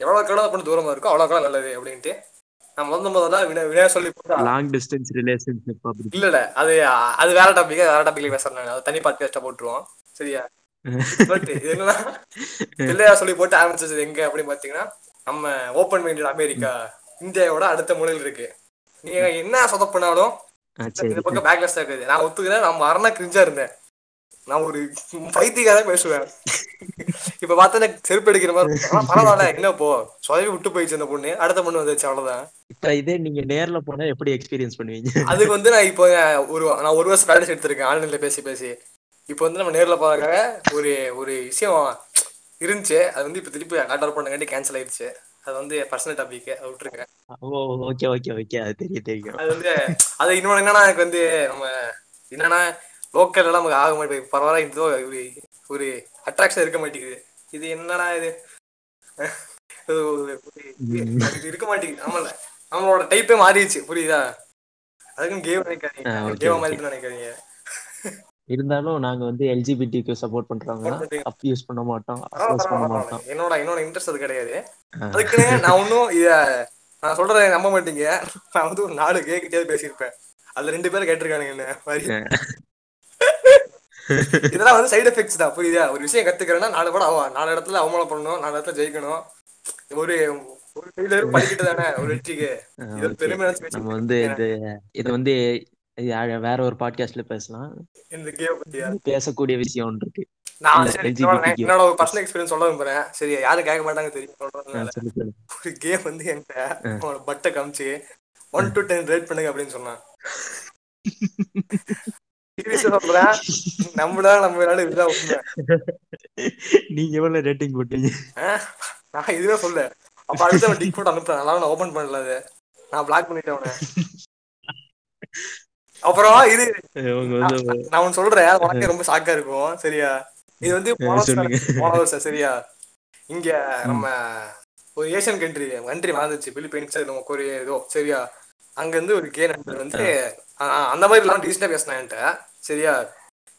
Speaker 3: எவ்வளவு பண்ண தூரமா இருக்கோ அவ்வளவுக்கு நல்லது அப்படின்ட்டு. நான் முதல்ல முதல்ல வினா வினா சொல்லி போட்டா
Speaker 2: லாங் டிஸ்டன்ஸ் ரிலேஷன்ஷிப் அப்படி.
Speaker 3: இல்ல இல்ல அது அது வேற டாபிக் வேற டாபிக்ல பேசுறேன் அது தனி பாட்காஸ்டா போட்டுருவோம். சரியா? பட் பிள்ளையா சொல்லி போட்டு ஆரம்பிச்சது எங்க அப்படின்னு பாத்தீங்கன்னா நம்ம ஓப்பன் மைண்டட் அமெரிக்கா இந்தியாவோட அடுத்த மூலையில் இருக்கு. நீங்க என்ன சொதப்பினாலும் இந்த பக்கம் பேக்லெஸ் இருக்குது. நான் ஒத்துக்கிறேன். நான் மரண கிரிஞ்சா இருந்தேன். நான் ஒரு பைத்தியக்காரன் பேசுவேன். இப்ப பார்த்தா எனக்கு செருப்பு அடிக்கிற மாதிரி பரவாயில்ல. என்ன போ சொதவி விட்டு போயிடுச்சு அந்த பொண்ணு. அடுத்த பொண்ணு வந்துச்சு அவ்வளவுதான்.
Speaker 2: இப்ப இதே நீங்க நேர்ல போனா எப்படி எக்ஸ்பீரியன்ஸ் பண்ணுவீங்க?
Speaker 3: அதுக்கு வந்து நான் இப்போ ஒரு நான் ஒரு வருஷம் ப்ராக்டிஸ் எடுத்திருக்கேன். ஆன்லைன்ல பேசி பேசி. இப்போ வந்து நம்ம நேர்ல போறதுக்காக ஒரு ஒரு விஷயம் இருந்துச்சு. அது வந்து இப்போ திருப்பி ஆர்டர் பண்ணங்காட்டி கேன்சல் ஆயிடுச்சு. அது வந்து பர்சனல் டாபிக் அதை விட்டுருங்க
Speaker 2: ஓகே ஓகே ஓகே. அது தெரியும் தெரியும்.
Speaker 3: அது வந்து அது இன்னொன்று என்னன்னா எனக்கு வந்து நம்ம என்னன்னா லோக்கல் எல்லாம் நமக்கு ஆக மாட்டேங்குது. பரவாயில்ல இந்த ஒரு ஒரு அட்ராக்ஷன் இருக்க மாட்டேங்குது. இது என்னடா இது? இருக்க மாட்டேங்குது. ஆமால நம்மளோட டைப்பே மாறிடுச்சு. புரியுதா? அதுக்கும் கேம் நினைக்காதீங்க. கேம். மாதிரி நினைக்காதீங்க.
Speaker 2: இருந்தாலும் நாங்க வந்து எல்ஜிபிடிக்கு சப்போர்ட் பண்றவங்க அப் யூஸ் பண்ண மாட்டோம். யூஸ் பண்ண மாட்டோம்.
Speaker 3: என்னோட என்னோட இன்ட்ரெஸ்ட் அது கிடையாது.
Speaker 2: ஆ.
Speaker 3: அதுக்குன்னு நான் ஒன்றும் இத நான் சொல்றதை நம்ப மாட்டீங்க. நான் வந்து ஒரு நாலு கேக்கிட்டே பேசியிருப்பேன். அதுல ரெண்டு பேரும் கேட்டிருக்கானுங்க என்ன மாதிரி. இதெல்லாம் வந்து சைடு எஃபெக்ட்ஸ் தான் புரியுதா? ஒரு விஷயம் கத்துக்கிறேன்னா நாலு படம் அவ நாலு இடத்துல அவமானம் பண்ணணும் நாலு இடத்துல ஜெயிக்கணும். ஒரு ஒரு ஃபெயிலியர் படிக்கிட்டு தானே ஒரு வெற்றிக்கு. இது. பெருமை
Speaker 2: நம்ம வந்து. இது இது வந்து வேற ஒரு பாட்காஸ்ட்ல பேசலாம். பேசக்கூடிய விஷயம் ஒன்று இருக்கு.
Speaker 3: நான். என்னோட ஒரு பர்சனல் எக்ஸ்பீரியன்ஸ் சொல்ல விரும்புறேன். சரி யாரும் கேட்க மாட்டாங்க தெரியும் ஒரு கேம் வந்து என்கிட்ட அவனோட பட்டை காமிச்சு ஒன் டு டென் ரேட் பண்ணுங்க அப்படின்னு சொன்னான். சொல்றேன் நம்மளா நம்மளால இதுதான் உண்மை.
Speaker 2: நீங்க எவ்வளவு ரேட்டிங் போட்டீங்க?
Speaker 3: நான் இதுவே சொல்ல அப்ப அடுத்து டிக் போட்டு அனுப்புறேன். அதனால நான் ஓபன் பண்ணல அது. நான் பிளாக் பண்ணிட்டேன் அவனை. அப்புறம் இது நான் ஒன்னு சொல்றேன். உனக்கே ரொம்ப ஷாக்கா இருக்கும். சரியா? இது வந்து போன வருஷம் சரியா? இங்க நம்ம ஒரு ஏசியன் கண்ட்ரி கண்ட்ரி வாழ்ந்துச்சு. பிலிப்பைன்ஸ் நம்ம கொரியா ஏதோ சரியா? அங்க இருந்து ஒரு கே நண்பர் வந்து அந்த மாதிரி எல்லாம் டீசெண்டா பேசினேன் என்கிட்ட. சரியா?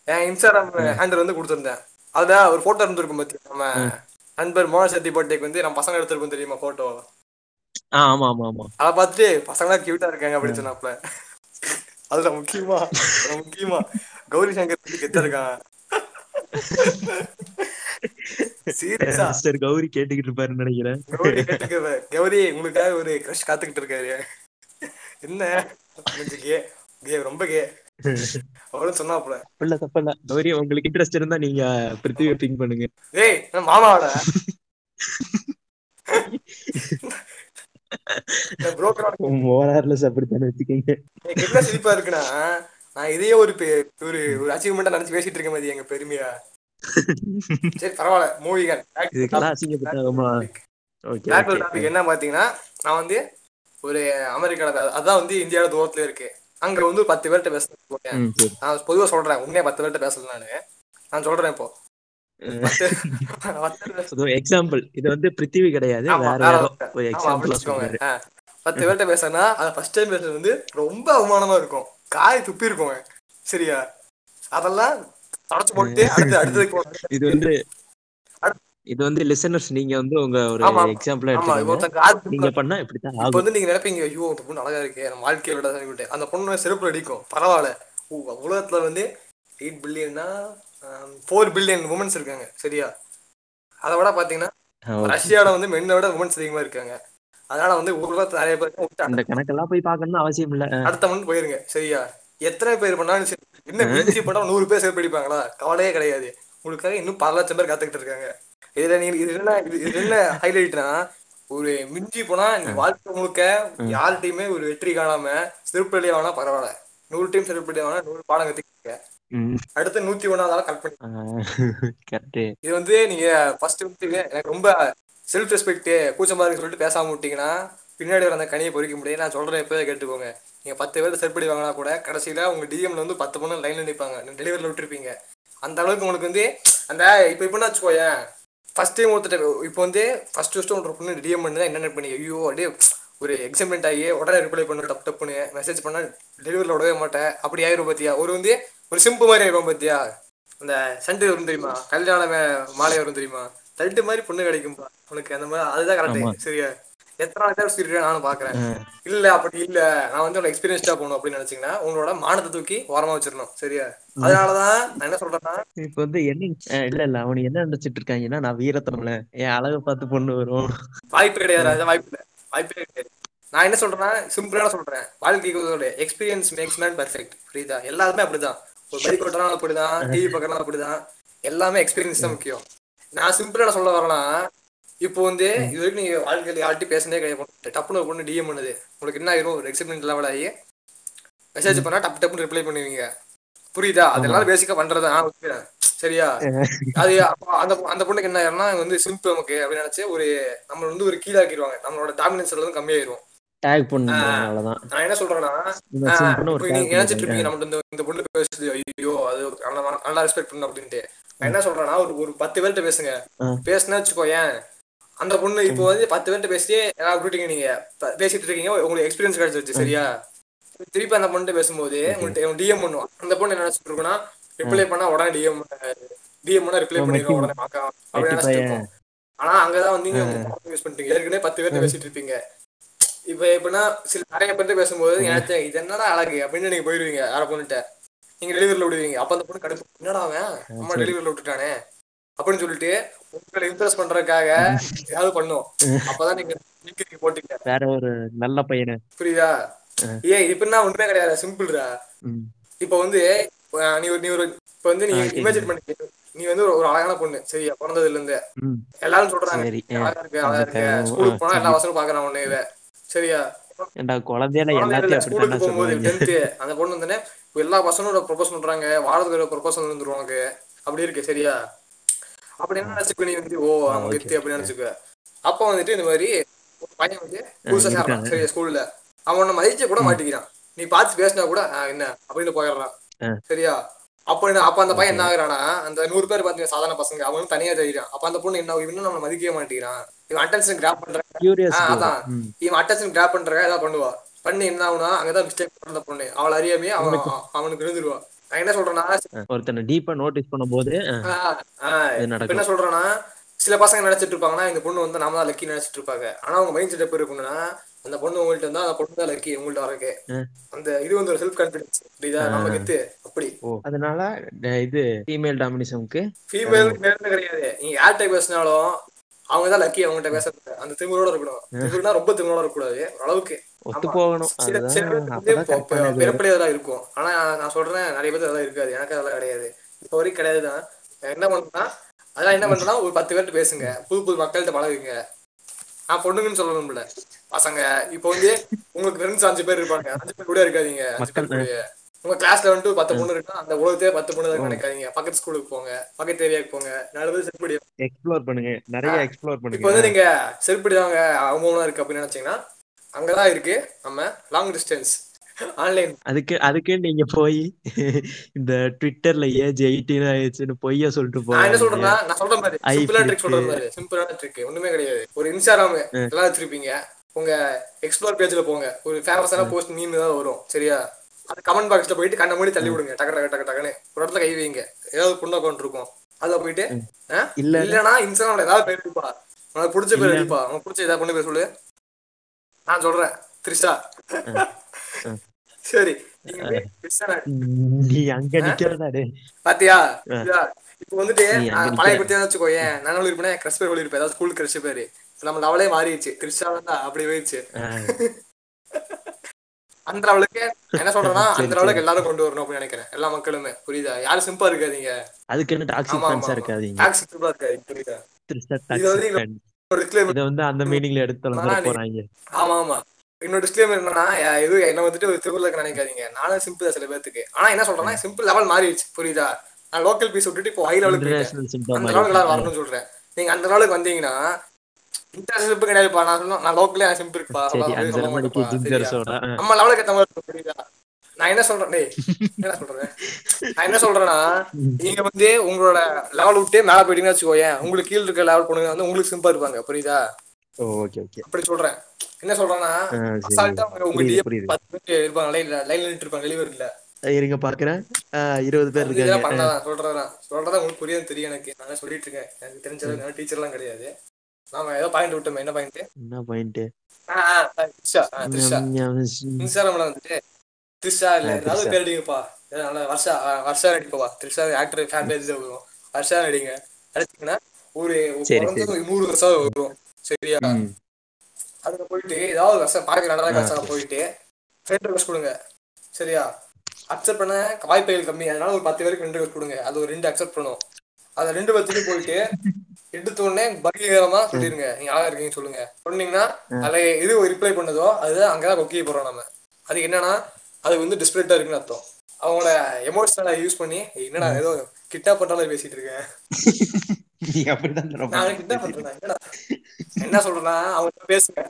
Speaker 3: என் இன்ஸ்டாகிராம் ஹேண்டல் வந்து கொடுத்துருந்தேன். அதுல ஒரு போட்டோ இருந்திருக்கும் பத்தி நம்ம நண்பர் மோன சத்தி பர்த்டேக்கு வந்து நம்ம பசங்க எடுத்திருக்கோம் தெரியுமா போட்டோ
Speaker 2: ஆமா ஆமா ஆமா.
Speaker 3: அதை பார்த்துட்டு பசங்களா கியூட்டா இருக்காங்க அப்படின்னு சொன்னாப்ல அதுல முக்கியமா முக்கியமா கௌரி சங்கர் வந்து கெத்தா இருக்கான்.
Speaker 2: கௌரி கேட்டுக்கிட்டு இருப்பாருன்னு நினைக்கிறேன்.
Speaker 3: கௌரி உங்களுக்காக ஒரு கிரஷ் காத்துக்கிட்டு இருக்காரு. என்ன? கே கே ரொம்ப கே. அவளும் சொன்னாப்ல
Speaker 2: தப்பில்ல தப்பில்ல. கௌரி உங்களுக்கு இன்ட்ரெஸ்ட் இருந்தா நீங்க பிருத்திவியை பிங் பண்ணுங்க.
Speaker 3: ஏய் மாமாவோட? என்ன சிரிப்பா இருக்குன்னா நான் இதையே ஒரு ஒரு ஒரு அச்சீவ்மெண்டா நினைச்சு பேசிட்டு இருக்க மாதிரி எங்க பெருமையா. சரி பரவாயில்ல மூவிகள் என்ன பாத்தீங்கன்னா நான் வந்து ஒரு அமெரிக்கால அதான் வந்து இந்தியாவோட தூரத்துல இருக்கு. அங்க வந்து பத்து பேர்கிட்ட பேசுறேன் நான் பொதுவா சொல்றேன் உண்மையா பத்து பேர்கிட்ட பேசல நானு. நான் சொல்றேன் இப்போ.
Speaker 2: எக்ஸாம்பிள் இது வந்து பிருத்திவி கிடையாது வேற. ஒரு எக்ஸாம்பிள்
Speaker 3: பத்து பேர்கிட்ட பேசினா அது ஃபர்ஸ்ட் டைம் பேசுறது வந்து ரொம்ப அவமானமா இருக்கும். காய் துப்பி இருக்கும் சரியா? அதெல்லாம் தொடச்சு போட்டு அடுத்து அடுத்ததுக்கு.
Speaker 2: இது வந்து இது வந்து லிசனர்ஸ் நீங்க வந்து உங்க ஒரு எக்ஸாம்பிளா எடுத்துக்கோங்க. நீங்க பண்ணா இப்படித்தான்
Speaker 3: இப்ப
Speaker 2: ஆகும்.
Speaker 3: வந்து நீங்க நினைப்பீங்க ஐயோ அந்த பொண்ணு அழகா இருக்கே நம்ம வாழ்க்கையில விட அந்த பொண்ணு செருப்பு அடிக்கும். பரவாயில்ல. உலகத்துல வந்து எயிட் பில்லியன்னா ஃபோர் பில்லியன் உமன்ஸ் இருக்காங்க சரியா? அதை விட
Speaker 2: okay.
Speaker 3: ரஷ்யால வந்து மென்னை விட உமன்ஸ் அதிகமா இருக்காங்க. அதனால வந்து ஊர்ல நிறைய பேர்
Speaker 2: இந்த கணக்கெல்லாம் போய் பார்க்கணும்னு அவசியம் இல்ல.
Speaker 3: அடுத்த மந்த் போயிருங்க சரியா? எத்தனை பேர் பண்ணாலும் சரி என்ன மிஞ்சி பண்ணா நூறு பேர் சேர்த்து படிப்பாங்களா? கவலையே கிடையாது. உங்களுக்காக இன்னும் பல லட்சம் பேர் காத்துக்கிட்டு இருக்காங்க. இதுல நீங்க இது என்ன இது இது என்ன ஹைலைட்னா ஒரு மிஞ்சி போனா நீ வாழ்க்கை முழுக்க யார்கிட்டயுமே ஒரு வெற்றி காணாம செருப்படி ஆனா பரவாயில்ல. நூறு டைம் செருப்படி ஆனா நூறு பாடம்
Speaker 2: ம்,
Speaker 3: அடுத்து நூத்தி ஒன்னாவது கரெக்ட் பண்ணி. இது வந்து நீங்க ஃபர்ஸ்ட் வந்து எனக்கு ரொம்ப செல்ஃப் ரெஸ்பெக்ட் கூச்சமா இருக்கு சொல்லிட்டு பேசாம விட்டீங்கன்னா பின்னாடி வர அந்த கனியை பொறிக்க முடியாது. நான் சொல்றேன் எப்பவே கேட்டுக்கோங்க. நீங்க பத்து பேர் செருப்படி வாங்கினா கூட கடைசியில உங்க டிஎம்ல வந்து பத்து பொண்ணு லைன்ல நிற்பாங்க டெலிவரியில் விட்டுருப்பீங்க. அந்த அளவுக்கு உங்களுக்கு வந்து அந்த இப்போ இப்போ வச்சுக்கோயேன்? ஃபர்ஸ்ட் டைம் ஒருத்தர் இப்போ வந்து ஃபர்ஸ்ட் ஃபர்ஸ்ட் ஒரு பொண்ணு டிஎம் பண்ணி தான் என்ன பண்ணி ஐயோ அப்படியே ஒரு எக்ஸாம்மெண்ட் ஆகி உடனே ரிப்ளை பண்ணு டப் டப்புன்னு மெசேஜ் பண்ணா டெலிவரியில் விடவே மாட்டேன். அப்படி ஆயிரும் பாத்தியா? ஒரு வந்து ஒரு சிம்பு மாதிரி ஆயிரும் பாத்தியா? அந்த சண்டை வரும் தெரியுமா? கல்யாண மாலை வரும் தெரியுமா? தட்டு மாதிரி பொண்ணு கிடைக்கும்பா. உனக்கு அந்த மாதிரி அதுதான். கரெக்ட் சரியா? எத்தனை பேர் சொல்லிருக்கேன் நானும் பாக்குறேன். இல்ல அப்படி இல்ல. நான் வந்து உனக்கு எக்ஸ்பீரியன்ஸ்டா போகணும் அப்படின்னு நினைச்சீங்கன்னா உங்களோட மானத்தை தூக்கி ஓரமா வச்சிடணும். சரியா? அதனாலதான் நான் என்ன சொல்றேன்னா
Speaker 2: இப்ப வந்து என்ன இல்ல இல்ல. அவனு என்ன நினைச்சிட்டு இருக்காங்கன்னா நான் வீரத்தனம்ல. என் அழகை பார்த்து பொண்ணு வரும்.
Speaker 3: வாய்ப்பு கிடையாது. வாய்ப்பு இல்லை. வாய்ப்பே கிடையாது. நான் என்ன சொல்றேன்னா சிம்பிளா சொல்றேன். வாழ்க்கைக்கு எக்ஸ்பீரியன்ஸ் மேக்ஸ் மேன் பெர்ஃபெக்ட் புரியுதா? எல்லாருமே அப்படிதான். ஒரு பைக் ஓட்டுறாலும் அப்படிதான் டிவி பார்க்கறதும் அப்படிதான். எல்லாமே எக்ஸ்பீரியன்ஸ் தான் முக்கியம். நான் சிம்பிளா சொல்ல வரேன்னா இப்போ வந்து இது வரைக்கும் நீங்க வாழ்க்கையில யார்ட்டையும் பேசுனதே கிடையாது. டப்புனு ஒரு பொண்ணு டிஎம் பண்ணுது. உங்களுக்கு என்ன ஆயிரும்? ஒரு எக்ஸைட்மெண்ட் லெவல் ஆகி மெசேஜ் பண்ணா டப்பு டப்புன்னு ரிப்ளை பண்ணுவீங்க. புரியுதா? அது எல்லாரும் பேசிக்கா பண்றதா நான் சரியா? அது அந்த அந்த பொண்ணுக்கு என்ன ஆயிரும்னா வந்து சிம்பிள் நமக்கு அப்படின்னு நினைச்சு ஒரு நம்ம வந்து ஒரு கீழாக்கிடுவாங்க. நம்மளோட டாமினன்ஸ் வந்து கம்மியாயிரும்.
Speaker 2: டேக் பண்ணுவாங்க அவ்வளவுதான்
Speaker 3: நான் என்ன சொல்றேன்னா நீங்க நினைச்சிட்டு. இருப்பீங்க நம்ம இந்த இந்த பொண்ணு பேசுது ஐயோ அது நல்லா ரெஸ்பெக்ட் பண்ணணும் அப்படின்ட்டு. நான் என்ன சொல்றேன்னா ஒரு ஒரு பத்து பேர்கிட்ட பேசுங்க. பேசுனா வச்சுக்கோயேன் அந்த பொண்ணு இப்போ வந்து பத்து பேர்கிட்ட பேசியே ஏதாவது விட்டுட்டீங்க நீங்க. பேசிட்டு இருக்கீங்க உங்களுக்கு எக்ஸ்பீரியன்ஸ் கிடைச்சிருச்சு சரியா? திருப்பி அந்த பொண்ணு பேசும்போது உங்கள்கிட்ட டிஎம் பண்ணுவான் அந்த பொண்ணு என்ன நினைச்சிட்டு இருக்குன்னா ரிப்ளை பண்ணா உடனே டிஎம் டிஎம் பண்ணா ரிப்ளை பண்ணிடுவோம் உடனே பார்க்க அப்படின்னு நினைச்சிட்டு. இருக்கோம் ஆனா அங்கதான் வந்து நீங்க யூஸ் பண்ணிட்டீங்க. ஏற்கனவே பத்து பேர்கிட்ட பேசிட்டு இருப்பீங்க. இப்ப எப்படின்னா சில நிறைய பேர்ட்ட பேசும்போது எனக்கு இது என்னடா அழகு? அப்படின்னு நீங்க போயிருவீங்க யார பொண்ணுட்ட நீங்க டெலிவரில விடுவீங்க. அப்ப அந்த பொண்ணு கடுப்பு. என்னடா அவன்? அம்மா டெலிவரில விட்டுட்டானே. அப்படின்னு சொல்லிட்டு உங்களை இம்ப்ரெஸ் பண்றதுக்காக ஏதாவது பண்ணும். அப்பதான் நீங்க போட்டீங்க.
Speaker 2: வேற ஒரு நல்ல பையனை.
Speaker 3: புரியுதா? ஏன் இப்படின்னா ஒண்ணுமே கிடையாது. சிம்பிள்ரா
Speaker 2: ம்.
Speaker 3: இப்ப வந்து நீ ஒரு நீ ஒரு இப்ப வந்து நீ. இமேஜின் பண்ணி நீ வந்து ஒரு அழகான பொண்ணு. சரியா பிறந்ததுல இருந்து. எல்லாரும் சொல்றாங்க.
Speaker 2: சரி
Speaker 3: "நீ அழகா இருக்கு அழகா இருக்கு. ஸ்கூலுக்கு போனா எல்லா வசனம் பாக்குறான் உன்னை சரியா?
Speaker 2: ஏன்டா குழந்தையில எல்லாத்தையும்
Speaker 3: ஸ்கூலுக்கு போகும்போது டென்த்து அந்த பொண்ணு வந்தோடனே இப்ப எல்லா பசங்களோட ப்ரொபோஸ் பண்றாங்க வாரத்துக்கு ஒரு ப்ரொபோஸ் வந்துரும் உனக்கு. அப்படி இருக்கு சரியா? அப்படி என்ன நினைச்சுக்க நீ வந்து ஓ அவங்க கெத்து அப்படி நினைச்சுக்க. அப்ப வந்துட்டு இந்த மாதிரி பையன் வந்து புதுசா சேர்றான். சரியா ஸ்கூல்ல. அவன் மதிக்க கூட மாட்டேங்கிறான் நீ பார்த்து பேசினா கூட "ஆ, என்ன? அப்படின்னு போயிடுறான். சரியா? அப்ப அப்ப அந்த பையன் என்ன ஆகுறானா அந்த நூறு பேர் பாத்தீங்க சாதாரண பசங்க அவனும் தனியா தெரியுறான். அப்ப அந்த பொண்ணு என்ன இன்னும் நம்மளை மதிக்கவே மாட்டேங்கிறான். இவன் அட்டென்ஷன் கிராப் பண்றான் அதான். இவன் அட்டென்ஷன் கிராப் பண்றா ஏதாவது பண்ணுவா. பண்ணி என்ன ஆகுனா அங்கதான் மிஸ்டேக் பண்ண பொண்ணு. அவள் அறியாமே அவன் அவனுக்கு இருந்துருவா நான் என்ன சொல்றேன்னா
Speaker 2: ஒருத்தனை டீப்பா நோட்டீஸ் பண்ணும்போது.
Speaker 3: என்ன சொல்றேன்னா சில பசங்க நினைச்சிட்டு இருப்பாங்கன்னா இந்த பொண்ணு வந்து நாம தான் லக்கி நினைச்சிட்டு இருப்பாங்க. ஆனா அவங்க மைண்ட் செட் எப்படி இருக்கும்னா அந்த பொண்ணு உங்கள்ட்ட இருந்தா அந்த பொண்ணு தான் லக்கி உங்கள்ட்ட வரக்கு. அந்த இது வந்து ஒரு செல்ஃப் கான்பிடன்ஸ் புரியுதா நம்ம கெத்து. அப்படி.
Speaker 2: அதனால இது ஃபீமேல் டாமினிசம்க்கு
Speaker 3: ஃபீமேல் மேல் கிடையாது. நீங்க யார்கிட்ட பேசினாலும் அவங்க தான் லக்கி அவங்ககிட்ட பேசுறது. அந்த திமிரோட இருக்கணும். திமிர்னா ரொம்ப திமிரோட இருக்கக்கூடாது. அளவுக்கு
Speaker 2: ஒத்து போகணும்.
Speaker 3: அதெல்லாம் இருக்கும். ஆனா நான் சொல்றேன் நிறைய பேர் அதெல்லாம் இருக்காது. எனக்கு அதெல்லாம் கிடையாது. இப்போ வரைக்கும் கிடையாது தான். என்ன பண்றேன்னா அதெல்லாம் என்ன பண்றேன்னா ஒரு பத்து பேர்கிட்ட பேசுங்க. புது புது மக்கள்கிட்ட பழகுங்க. நான் பொண்ணுங்கன்னு சொல்லணும்ல. பசங்க இப்போ வந்து உங்களுக்கு ஃப்ரெண்ட்ஸ் அஞ்சு பேர் இருப்பாங்க. அஞ்சு பேர் கூட இருக்காதீங்க. அஞ்சு பேர் கூட உங்க கிளாஸ்ல வந்துட்டு பத்து பொண்ணு இருக்கா அந்த உலகத்தையே பத்து பொண்ணு தான் நினைக்காதீங்க. பக்கத்து ஸ்கூலுக்கு போங்க பக்கத்து ஏரியாவுக்கு போங்க. நடுவது செருப்படி
Speaker 2: எக்ஸ்ப்ளோர் பண்ணுங்க. நிறைய எக்ஸ்ப்ளோர்
Speaker 3: இப்போ
Speaker 2: பண்ணுங்க.
Speaker 3: வந்து நீங்க செருப்படி தாங்க அவமானம் இருக்கு அப்படின்னு நினைச்சீங்கன்னா அங்கதான் இருக்கு நம்ம லாங் டிஸ்டன்ஸ் ஆன்லைன்
Speaker 2: அதுக்கு அதுக்கு நீங்க போய் இந்த ட்விட்டர்ல ஏஜ் எயிட்டீன் ஆயிடுச்சுன்னு பொய்ய சொல்லிட்டு
Speaker 3: நான் என்ன சொல்றேன்னா நான் சொல்ற மாதிரி சிம்பிளா ட்ரிக். சொல்ற மாதிரி சிம்பிளான ட்ரிக் ஒண்ணுமே கிடையாது. ஒரு இன்ஸ்டாகிராம் எல்லாம் வச்சிருப்பீங்க. உங்க எக்ஸ்ப்ளோர் பேஜ்ல போங்க. ஒரு ஃபேமஸான போஸ்ட் மீம் தான் வரும். சரியா? அது கமெண்ட் பாக்ஸ்ல போயிட்டு கண்ண மூடி தள்ளி விடுங்க. டக்கு டக்கு டக்கு டக்குன்னு. ஒரு இடத்துல கை வைங்க. ஏதாவது பொண்ணு அக்கௌண்ட் இருக்கும். அதுல போயிட்டு?
Speaker 2: இல்ல.
Speaker 3: இல்லனா இன்ஸ்டாகிராம்ல ஏதாவது பேர் இருப்பா உனக்கு பிடிச்ச பேர். இருப்பா உனக்கு பிடிச்ச ஏதாவது பொண்ணு பேர் சொல்லு. நான் சொல்றேன். த்ரிஷா. சரி. பாத்தியா? இப்போ வந்துட்டு பழைய. பத்தி வச்சுக்கோ ஏன் நான் இருப்பேன் கிரஷ் பேர் ஏதாவது ஸ்கூல் கிரஷ் பேரு. நம்ம லெவலே மாறிடுச்சு. கிறிஸ்டா தான் அப்படி போயிடுச்சு. அந்த லெவலுக்கு என்ன சொல்றேன்னா அந்த லெவலுக்கு எல்லாரும் கொண்டு வரணும் அப்படின்னு நினைக்கிறேன். எல்லா மக்களுமே. புரியுதா? யாரும் சிம்பிளா இருக்காதீங்க.
Speaker 2: அதுக்கு என்ன டாக்ஸிக் ஃபேன்ஸா. இருக்காதீங்க?
Speaker 3: சிம்பிளா புரியுதா? இது வந்து.
Speaker 2: இதை வந்து அந்த மீனிங்ல எடுத்து போறாங்க.
Speaker 3: ஆமா ஆமா. இன்னொரு டிஸ்க்ளைமர் என்னன்னா இது என்ன வந்துட்டு ஒரு நினைக்காதீங்க. நானும் சிம்பிள் சில பேத்துக்கு ஆனா என்ன சொல்றேன்னா சிம்பிள் லெவல் மாறிடுச்சு. புரியுதா? நான் லோக்கல் பீஸ் விட்டுட்டு இப்போ ஹை லெவலுக்கு
Speaker 2: சிம்பா
Speaker 3: அந்த லெவலுக்கு எல்லாரும் வரணும்னு சொல்றேன். நீங்க அந்த லெவலுக்கு வந்தீங்கன்னா இன்டர்நேஷனல் சிம்பிள் கிடையாதுப்பா நான் சொன்னா நான் லோக்கலே இருப்பா மாட்டேன்ப்பா, சரியா?
Speaker 2: ஜிங்கர்ஸோட
Speaker 3: நம்ம லெவலுக்கு ஏத்த மாதிரி புரியுதா நான் என்ன சொல்றேன் டேய்? என்ன சொல்றேன்? நான் என்ன சொல்றேன்னா நீங்க வந்து உங்களோட லெவல் விட்டு மேல போயிட்டீங்கன்னு வச்சுக்கோயேன். உங்களுக்கு கீழ இருக்க லெவல் பொண்ணுங்க வந்து உங்களுக்கு சிம்பிளா இருப்பாங்க. புரியுதா?
Speaker 2: ஓகே ஓகே
Speaker 3: அப்படி சொல்றேன். என்ன சொல்றேன்னா அசால்ட்டா உங்க
Speaker 2: புரியுது.
Speaker 3: பத்து பேர் இருப்பாங்க. லைன்ல லைன்ல நின்று இருப்பாங்க. டெலிவரில
Speaker 2: இருங்க பாக்குறேன். இருபது பேர் இருக்காங்க.
Speaker 3: சொல்றதான் சொல்றதா உங்களுக்கு புரியாது தெரியும் எனக்கு. நான் சொல்லிட்டு இருக்கேன். எனக்கு தெரிஞ்ச எல்லாம் கிடையாது. நாம ஏதோ பாயிண்ட் விட்டோமே என்ன பாயிண்ட்
Speaker 2: என்ன பாயிண்ட்
Speaker 3: த்ரிஷா த்ரிஷா இன்ஸ்டாகிராம்ல வந்துட்டு த்ரிஷா இல்ல ஏதாவது. பேர் அடிங்கப்பா. ஏதாவது வருஷா வருஷா நடிப்பா த்ரிஷா ஆக்டர் ஃபேன் பேஜ் வரும் வருஷா நடிங்க அடிச்சீங்கன்னா ஒரு நூறு வருஷம் வரும் சரியா? அதுல போயிட்டு ஏதாவது வருஷம் பார்க்க நல்லதா வருஷம் போயிட்டு ஃப்ரெண்ட் ரிக்வஸ்ட் கொடுங்க. சரியா? அக்செப்ட் பண்ண வாய்ப்புகள் கம்மி. அதனால ஒரு பத்து பேருக்கு ரெண்டு ரிக்வஸ்ட் கொடுங்க. அது ஒரு ரெண்டு அக்செப்ட் பண்ணும். அது ரெண்டு பேர்த்துக்கு போயிட்டு எடுத்த உடனே பகிரமா சொல்லிருங்க. நீங்க அழகா இருக்கீங்கன்னு சொல்லுங்க. சொன்னீங்கன்னா அதுல எது ரிப்ளை பண்ணதோ அதுதான் அங்கதான் கொக்கிய போறோம் நம்ம அது என்னன்னா அது வந்து டிஸ்பிளேட்டா இருக்குன்னு அர்த்தம். அவங்களோட எமோஷனலை யூஸ் பண்ணி என்னடா ஏதோ கிட்டா பண்றாலும் பேசிட்டு இருக்கேன். என்ன சொல்றேன்னா அவங்க பேசுங்க.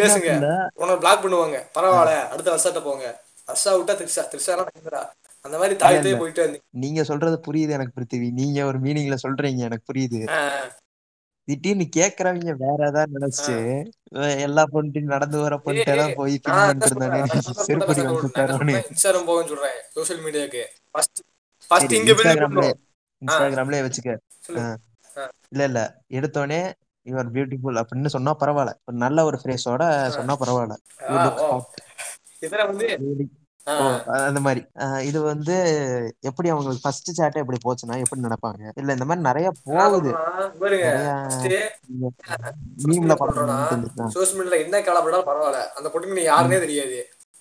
Speaker 3: பேசுங்க. உன்னை பிளாக் பண்ணுவாங்க. பரவாயில்ல. அடுத்த வருஷத்த போங்க. வருஷா விட்டா திருஷா. திருஷா அந்த மாதிரி தாய் போயிட்டு இருந்தீங்க.
Speaker 2: நீங்க சொல்றது புரியுது எனக்கு பிருத்திவி. நீங்க ஒரு மீனிங்ல சொல்றீங்க எனக்கு புரியுது. திடீர்னு கேக்குறவங்க வேற ஏதாவது நினைச்சு எல்லா பொண்ணுட்டையும் நடந்து வர பொண்ணுட்டு தான் போய் பின்
Speaker 3: சொல்றேன்?
Speaker 2: செருப்படி?
Speaker 3: இன்ஸ்டாகிராம் போகன்னு சொல்றேன். சோஷியல் மீடியாக்கு ஃபர்ஸ்ட் ஃபர்ஸ்ட்
Speaker 2: சரி
Speaker 3: இங்க வெளிய
Speaker 2: இன்ஸ்டாகிராம்ல
Speaker 3: போகணும்.
Speaker 2: இன்ஸ்டாகிராம்லயே வச்சுக்க. இல்ல இல்ல. எடுத்தோடனே யுவர் பியூட்டிஃபுல் அப்படின்னு சொன்னா பரவாயில்ல. ஒரு நல்ல ஒரு ஃப்ரேஸோட சொன்னா பரவாயில்ல. அந்த மாதிரி. இது வந்து எப்படி அவங்களுக்கு ஃபர்ஸ்ட் சாட்டே எப்படி போச்சுன்னா எப்படி நடப்பாங்க? இல்ல இந்த மாதிரி நிறைய போகுது. மீம்ல
Speaker 3: சோஷியல் மீடியால என்ன கலப்படாலும் பரவாயில்ல. அந்த பொண்ணுக்கு நீ யாருனே தெரியாது.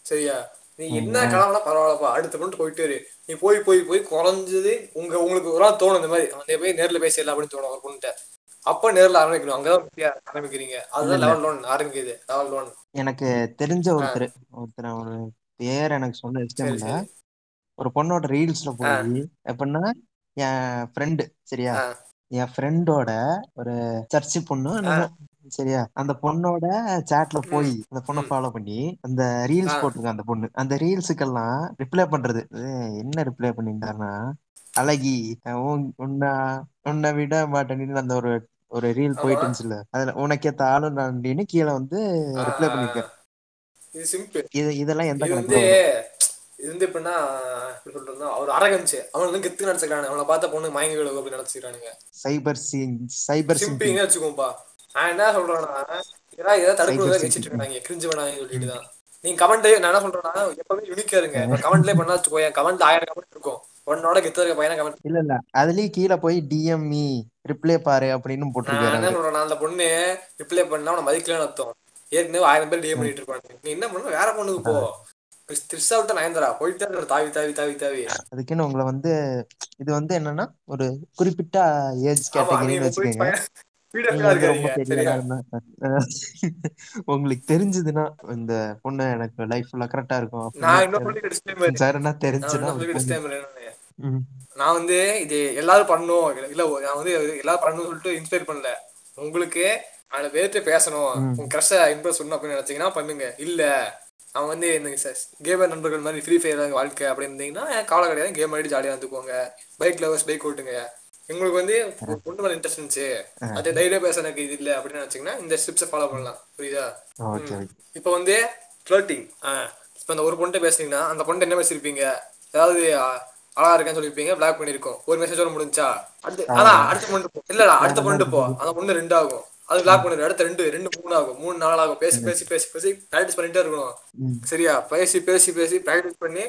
Speaker 3: சரியா? நீ என்ன கலப்படா பரவாயில்லப்பா அடுத்த பொண்ணு போயிட்டு இரு. நீ போய் போய் போய் குறைஞ்சது உங்க உங்களுக்கு ஒரு நாள் தோணும் இந்த மாதிரி. அவன் போய் நேர்ல பேசிடலாம் அப்படின்னு தோணும் ஒரு பொண்ணுட்ட அப்ப நேர்ல ஆரம்பிக்கணும். அங்கதான் ஆரம்பிக்கிறீங்க. அதுதான் லெவல் ஒன் ஆரம்பிக்குது. லெவல் ஒன்
Speaker 2: எனக்கு தெரிஞ்ச ஒருத்தர் ஒருத்தர் பேர் எனக்கு சொன்ன இஷ்டம் ஒரு பொண்ணோட ரீல்ஸ்ல போய் எப்படின்னா என் ஃப்ரெண்டு சரியா. என் ஃப்ரெண்டோட ஒரு சர்ச்சு பொண்ணு சரியா? அந்த பொண்ணோட சாட்ல போய் அந்த பொண்ணை. ஃபாலோ பண்ணி அந்த ரீல்ஸ்
Speaker 3: ஆ.
Speaker 2: போட்டிருக்க அந்த பொண்ணு. அந்த ரீல்ஸுக்கெல்லாம் ரிப்ளை பண்றது. என்ன ரிப்ளை பண்ணியிருந்தாருன்னா அழகி உன்- உன்னை உன்னை விட மாட்டேன்னு அந்த ஒரு ஒரு ரீல். போயிட்டு இருந்துச்சுல்ல அதுல உனக்கேத்த ஆளும் நான்டின்னு கீழே வந்து ரிப்ளை பண்ணிருக்காரு
Speaker 3: இது சிம்பிள்
Speaker 2: இது இதெல்லாம் எந்த
Speaker 3: வந்து இது வந்து எப்படின்னா எப்படி சொல்றதுன்னா அவர் அரகன்ஸ் அவன் வந்து கெத்து நினைச்சுக்கிறானு அவனை பார்த்த பொண்ணு மயங்கி விழுகு அப்படின்னு நினைச்சுக்கிறானுங்க.
Speaker 2: சைபர் சிங் சைபர்
Speaker 3: சிம்பிங்க வச்சுக்கோப்பா. நான் என்ன சொல்றேன்னா ஏதாவது ஏதாவது தடுப்பு வச்சுட்டு. இருக்காங்க. கிரிஞ்சு வேணாங்கன்னு சொல்லிட்டு தான். நீங்க கமெண்ட் நான் என்ன சொல்றேன்னா எப்பவுமே யூனிக்கா இருங்க. கமெண்ட்லயே பண்ணா வச்சுக்கோ என் கமெண்ட் ஆயிரம் கமெண்ட் இருக்கும். உன்னோட கெத்து இருக்க பையனை கமெண்ட்
Speaker 2: இல்ல இல்ல. அதுலயும் கீழே போய் டிஎம்இ ரிப்ளை பாரு அப்படின்னு போட்டிருக்காரு
Speaker 3: என்ன
Speaker 2: அவரு.
Speaker 3: சொல்றேன்னா அந்த பொண்ணு ரிப்ளை பண்ணா அவனை மதிக்கலன்னு அர்த்தம். ஏற்கனவே ஆயிரம் பேர் டிஎம் பண்ணிட்டு இருப்பாங்க நீ என்ன பண்ண? வேற பொண்ணுக்கு போ. த்ரிஷா விட்ட நயன்தரா போயிட்டே தாவி தாவி தாவி தாவி.
Speaker 2: அதுக்குன்னு உங்களை வந்து இது வந்து என்னன்னா ஒரு குறிப்பிட்ட ஏஜ்
Speaker 3: முப்பது
Speaker 2: வச்சுக்கோங்க. உங்களுக்கு தெரிஞ்சதுன்னா இந்த பொண்ணு எனக்கு லைஃப் ஃபுல்லா கரெக்டா இருக்கும் சாருன்னா
Speaker 3: நான்
Speaker 2: தெரிஞ்சுன்னா.
Speaker 3: நான் வந்து இது எல்லாரும் பண்ணும் இல்ல நான் வந்து எல்லாரும் பண்ணணும்னு சொல்லிட்டு இன்ஸ்பயர் பண்ணல. உங்களுக்கு அந்த பேர்த்து பேசணும். உங்க க்ரஷ இம்ப்ரெஸ் பண்ணணும் அப்படின்னு நினைச்சீங்கன்னா பண்ணுங்க. இல்ல அவன் வந்து இந்த கேமர் நண்பர்கள் மாதிரி ஃப்ரீ ஃபயர் வாழ்க்கை அப்படின்னு இருந்தீங்கன்னா கவலை கிடையாது கேம் ஆடி ஜாலியாக வந்துக்கோங்க பைக் லவர்ஸ் பைக் ஓட்டுங்க. உங்களுக்கு வந்து பொண்ணு மேல இன்ட்ரெஸ்ட் இருந்துச்சு. அது தைரியம் பேச எனக்கு இது இல்லை அப்படின்னு நினைச்சீங்கன்னா இந்த ஸ்டெப்ஸை ஃபாலோ பண்ணலாம். புரியுதா? இப்போ வந்து ஃப்ளர்ட்டிங் இப்போ அந்த ஒரு பொண்ணை பேசுனீங்கன்னா அந்த பொண்ணு என்ன பேசியிருப்பீங்க ஏதாவது அழகா இருக்கேன்னு சொல்லியிருப்பீங்க பிளாக் பண்ணிருக்கோம். ஒரு மெசேஜோட முடிஞ்சா? அடுத்து அதான் அடுத்த பொண்ணு போ. இல்லடா அடுத்த பொண்ணு போ. அந்த பொண்ணு ரெண்டு ஆகும் அது பிளாக் பண்ணிரு அடுத்த ரெண்டு ரெண்டு மூணு ஆகும் மூணு நாலு ஆகும் பேசி பேசி பேசி பேசி ப்ராக்டிஸ் பண்ணிட்டே இருக்கணும். சரியா? பேசி பேசி பேசி ப்ராக்டிஸ் பண்ணி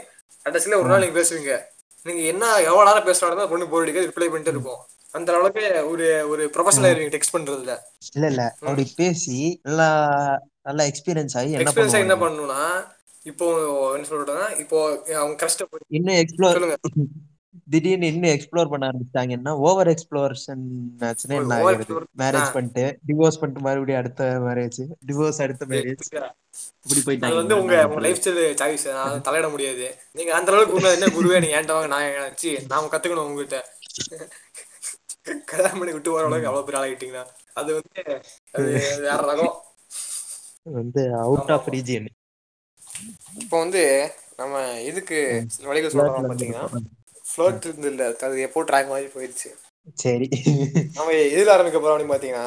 Speaker 3: கடைசியில ஒரு நாள் நீங்க பேசுவீங்க. நீங்க என்ன எவ்வளவு நேரம் பேசுறாலும் பொண்ணு போர் அடிக்க ரிப்ளை பண்ணிட்டே இருக்கும். அந்த அளவுக்கு ஒரு ஒரு ப்ரொஃபஷனல் ஆயிருவீங்க டெக்ஸ்ட் பண்றதுல.
Speaker 2: இல்ல இல்ல. அப்படி பேசி நல்லா நல்லா எக்ஸ்பீரியன்ஸ் ஆகி
Speaker 3: எக்ஸ்பீரியன்ஸா என்ன பண்ணணும்னா இப்போ என்ன சொல்றேன்னா இப்போ அவங்க கஷ்டப்பட்டு
Speaker 2: இன்னும் எக்ஸ்ப்ளோர்
Speaker 3: சொல்லுங்க.
Speaker 2: திடீர்னு இன்னும் எக்ஸ்ப்ளோர் பண்ண ஆரம்பிச்சிட்டாங்கன்னா ஓவர் எக்ஸ்ப்ளோரேஷன் ஆச்சுன்னா என்ன
Speaker 3: எக்ஸ்ப்ளோர்
Speaker 2: மேரேஜ் பண்ணிட்டு டிவோர்ஸ் பண்ணிட்டு மறுபடியும் அடுத்த மேரேஜ் டிவோர்ஸ் அடுத்த மேரேஜ் இப்படி
Speaker 3: அது
Speaker 2: போயிட்டாங்கன்னா
Speaker 3: வந்து உங்க? லைஃப் ஸ்டைல் சாய்ஸ் நான் தலையிட முடியாது. நீங்க அந்த அளவுக்கு உண்மை என்ன குருவே நீங்க ஏன்ட்ட வாங்க நான் சி நாம கத்துக்கணும் உங்ககிட்ட. கல்யாணம் பண்ணி விட்டு போற அளவுக்கு அவ்வளவு பெரிய ஆளாகிட்டீங்கன்னா அது வந்து அது வேற ரகம்.
Speaker 2: வந்து அவுட் ஆஃப் ரீஜியன்
Speaker 3: இப்போ வந்து நம்ம இதுக்கு வழிகள் சொல்றோம் பாத்தீங்கன்னா ஃப்ளோட் இருந்து இல்ல அது எப்போ ட்ராக் மாதிரி போயிடுச்சு.
Speaker 2: சரி.
Speaker 3: நம்ம எதில் ஆரம்பிக்க போறோம் அப்படின்னு பாத்தீங்கன்னா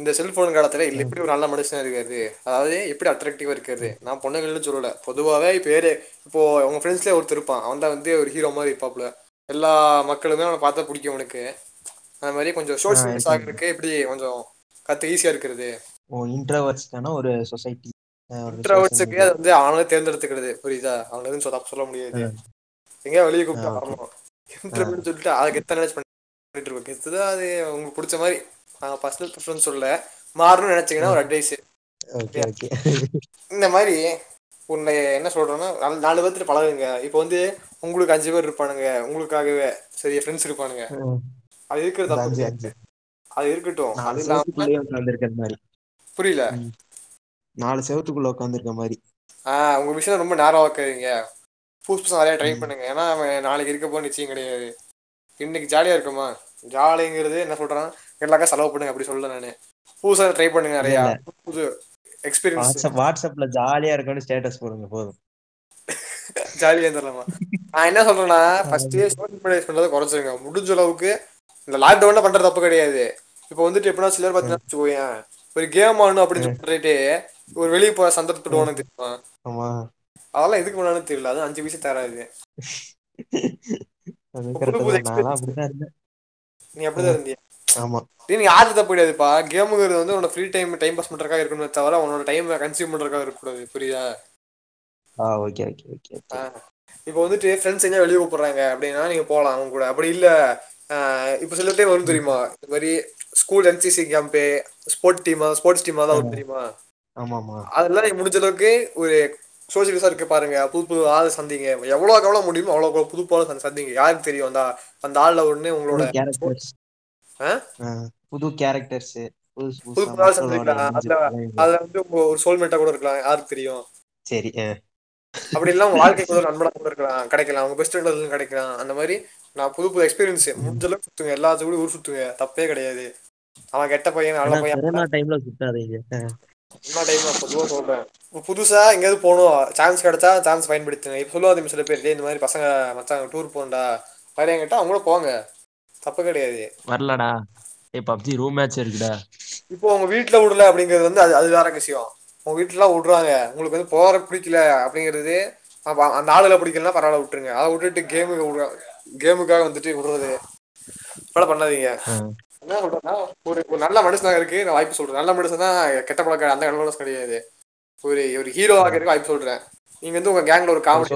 Speaker 3: இந்த செல்போன் காலத்துல இல்ல எப்படி ஒரு நல்ல மனுஷன் இருக்காது அதாவது எப்படி அட்ராக்டிவா இருக்கிறது நான் பொண்ணுங்கள்னு சொல்லல. பொதுவாவே ஏறு இப்போ உங்க ஃப்ரெண்ட்ஸ்லேயே ஒருத்தர் இருப்பான். அவன் தான் வந்து ஒரு ஹீரோ மாதிரி இருப்பாப்ல எல்லா மக்களுமே அவனை பார்த்தா பிடிக்கும் அவனுக்கு. அந்த மாதிரி கொஞ்சம் சோஷியல் மீடியாஸ் ஆகிறதுக்கு எப்படி கொஞ்சம் கத்து ஈஸியா இருக்கிறது?
Speaker 2: ஓ இன்ட்ரோவர்ட்ஸ்க்கான ஒரு சொசைட்டி
Speaker 3: இன்ட்ரோவர்ட்ஸுக்கு அது வந்து அவங்களே தேர்ந்தெடுத்துக்கிறது. புரியுதா? எதுவும் சொல்ல முடியாது. எங்கேயா வெளியே கூப்பிட்டு. வரணும். இன்டர்வியூன்னு சொல்லிட்டு அதுக்கு எத்தனை மேனேஜ் பண்ணிட்டு இருக்கோம்? கெத்து அது உங்களுக்கு பிடிச்ச மாதிரி. நான் பர்சனல் ப்ரிஃபரன்ஸ் சொல்ல மாறணும்னு நினைச்சீங்கன்னா ஒரு அட்வைஸ்
Speaker 2: ஓகே ஓகே.
Speaker 3: இந்த மாதிரி உன்னை என்ன சொல்றேன்னா நாலு- நாலு பேர்த்துட்டு பழகுங்க. இப்போ வந்து உங்களுக்கு அஞ்சு பேர் இருப்பானுங்க. உங்களுக்காகவே சரி ஃப்ரெண்ட்ஸ் இருப்பானுங்க. அது இருக்கிறது அது இருக்கட்டும். அது இல்லாம புரியல?
Speaker 2: நாலு செவத்துக்குள்ள உட்காந்துருக்க மாதிரி.
Speaker 3: ஆஹ் உங்க விஷயம் ரொம்ப நேரம் வைக்காதீங்க புதுசு நிறைய ட்ரை. பண்ணுங்க. ஏன்னா அவன் நாளைக்கு இருக்க போக நிச்சயம் கிடையாது. இன்னைக்கு ஜாலியா இருக்குமா? ஜாலிங்கிறது என்ன சொல்றான்? எல்லாருக்கும் செலவு பண்ணுங்க அப்படி சொல்ல நானு. புதுசா ட்ரை பண்ணுங்க நிறையா. புது எக்ஸ்பீரியன்ஸ்
Speaker 2: வாட்ஸ்அப் வாட்ஸ்அப்ல ஜாலியா இருக்கும்னு ஸ்டேட்டஸ் போடுங்க போதும்.
Speaker 3: ஜாலியா இருந்துடலாமா? நான் என்ன சொல்றேன்னா ஃபர்ஸ்ட் சோஷியல் மீடியா பண்றதை குறைச்சிருங்க. முடிஞ்ச அளவுக்கு இந்த லாக்டவுன்ல பண்றது தப்பு கிடையாது. இப்போ வந்துட்டு எப்படின்னா சிலர் பார்த்தீங்கன்னா வச்சுக்கோயேன் ஒரு கேம் ஆடணும் அப்படின்னு சொல்லிட்டு ஒரு வெளியே போற சந்தர்ப்பத்தோட உனக்கு தெரியுமா? அதெல்லாம் எதுக்கு பண்ணாலும் தெரியல. அது அஞ்சு பைசா தராது நீ அப்படிதான் இருந்தியா?
Speaker 2: ஆமா.
Speaker 3: நீ ஆறு தப்பு கிடையாதுப்பா கேமுங்கிறது வந்து உன்னோட ஃப்ரீ டைம் டைம் பாஸ் பண்றதுக்காக இருக்கணுமே தவிர உன்னோட டைம் கன்சியூம் பண்றதுக்காக இருக்கக்கூடாது. புரியுதா?
Speaker 2: ஆ ஓகே ஓகே ஓகே
Speaker 3: இப்போ வந்துட்டு ஃப்ரெண்ட்ஸ் எங்க வெளியே கூப்பிடுறாங்க அப்படின்னா நீங்க போகலாம் அவங்க கூட. அப்படி இல்ல இப்போ சில டைம் வரும் தெரியுமா? இந்த மாதிரி ஸ்கூல் என்சிசி கேம்பு ஸ்போர்ட் டீமா ஸ்போர்ட்ஸ் டீமா தான் வரும் தெரியுமா? அதெல்லாம் முடிஞ்ச அளவுக்கு ஒரு சோசியலிசா இருக்கு பாருங்க புது புது ஆள் சந்திங்க. எவ்வளோக்கு எவ்வளோ முடியுமோ அவ்வளோ புது சந்தி- சந்திங்க. யாருக்கு தெரியும்? அந்த அந்த ஆள்ல ஒண்ணு உங்களோட
Speaker 2: புது கேரக்டர்ஸ்? புது
Speaker 3: புது ஆள் சந்திக்கலாம் அதுல வந்து ஒரு சோல்மேட்டா கூட இருக்கலாம். யாருக்கு தெரியும்?
Speaker 2: சரி.
Speaker 3: அப்படி இல்ல உங்க வாழ்க்கைக்கு ஒரு நண்பனா கூட இருக்கலாம். கிடைக்கலாம். உங்க பெஸ்ட் ஃப்ரெண்ட் கிடைக்கலாம். அந்த மாதிரி நான் புது புது எக்ஸ்பீரியன்ஸ் முடிஞ்ச அளவுக்கு சுத்துங்க. எல்லாத்துக்கும் ஊர் சுத்துங்க. தப்பே கிடையாது. அவன் கெட்ட பையன் நல்ல பையன்.
Speaker 2: டைம்ல சுத்தாதீங்க.
Speaker 3: என்ன டைம் பொதுவாக சொல்றேன். இப்போ புதுசா எங்கேயாவது போகணும். சான்ஸ் கிடைச்சா சான்ஸ் பயன்படுத்துங்க இப்போ சொல்லுவாங்க சில பேர் "டேய், இந்த மாதிரி பசங்க மச்சாங்க டூர் போகண்டா வரையங்கிட்ட அவங்கள போங்க தப்பு கிடையாது.
Speaker 2: வரலடா. ஏய் பப்ஜி ரூம் மேட்ச் இருக்குடா.
Speaker 3: இப்போ உங்க வீட்டுல விடல அப்படிங்கிறது வந்து அது அது வேற விஷயம். உங்க வீட்டுலாம் விடுறாங்க. உங்களுக்கு வந்து போற பிடிக்கல அப்படிங்கிறது அப்ப அந்த ஆளுல பிடிக்கலன்னா பரவாயில்ல விட்டுருங்க. அதை விட்டுட்டு கேமுக்கு விடுற கேமுக்காக வந்துட்டு விடுறது. இப்பெல்லாம் பண்ணாதீங்க. என்ன சொல்றேன்னா ஒரு ஒரு நல்ல மனுஷனாக இருக்கு நான் வாய்ப்பு சொல்றேன். நல்ல மனுஷனா கெட்ட பழக்கம் அந்த மனுஷன் கிடையாது. ஒரு ஒரு ஹீரோ ஆகிறதுக்கு வாய்ப்பு சொல்றேன். நீங்க வந்து உங்க கேங்ல ஒரு காமெடி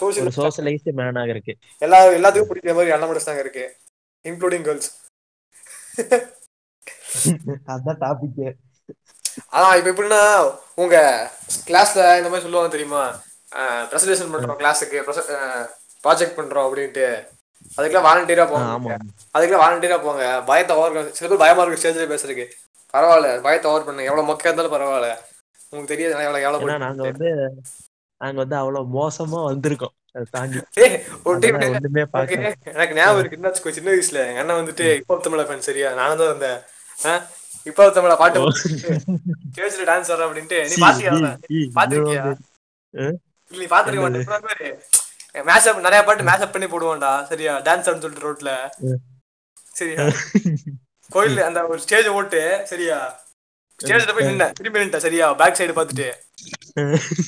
Speaker 3: சோசியல்
Speaker 2: சோஷலைஸ்ட் மேனாக இருக்கு.
Speaker 3: எல்லா எல்லாத்துக்கும் பிடிக்கிற மாதிரி நல்ல மனுஷனாக இருக்கு. இன்க்ளூடிங் கேர்ள்ஸ்
Speaker 2: அதான் டாபிக்
Speaker 3: அதான் இப்போ எப்படின்னா உங்க கிளாஸ்ல இந்த மாதிரி சொல்லுவாங்க தெரியுமா? ப்ரெசன்டேஷன் பண்றோம் கிளாஸுக்கு ப்ராஜெக்ட் பண்றோம் அப்படின்ட்டு. அதுக்கெல்லாம் வாலண்டியரா போங்க.
Speaker 2: ஆமா
Speaker 3: அதுக்கெல்லாம் வாலண்டியரா போங்க. பயத்தை ஓவர் சில பேர் பயமா இருக்கு ஸ்டேஜ்ல பேசுறதுக்கு. பரவாயில்ல பயத்தை ஓவர் பண்ணுங்க. எவ்வளவு மொக்கையா இருந்தாலும் பரவாயில்ல. உங்களுக்கு தெரியாது எவ்வளவு எவ்வளவு
Speaker 2: நாங்க வந்து நாங்க வந்து அவ்வளவு மோசமா வந்திருக்கோம்.
Speaker 3: எனக்கு ஞாபகம் இருக்கு. என்ன சின்ன வயசுல? எங்க அண்ணன் வந்துட்டு இப்போ தமிழ ஃபேன் சரியா? நானும் தான் இருந்தேன்? இப்போ தமிழ பாட்டு ஸ்டேஜ்ல டான்ஸ் ஆடுற அப்படின்ட்டு. நீ பாத்தியா? பாத்திருக்கியா? இல்ல நீ பாத்துருக்க மாட்டேன் மேஷப் நிறைய பாட்டு மேஷப் பண்ணி போடுவான்டா சரியா? டான்ஸ் ஆடுன்னு சொல்லிட்டு ரோட்ல. சரியா? கோயில் அந்த ஒரு ஸ்டேஜ் ஓட்டு சரியா? ஸ்டேஜ்ல போய் நின்ன திரும்பி நின்ட்ட சரியா? பேக் சைடு பாத்துட்டு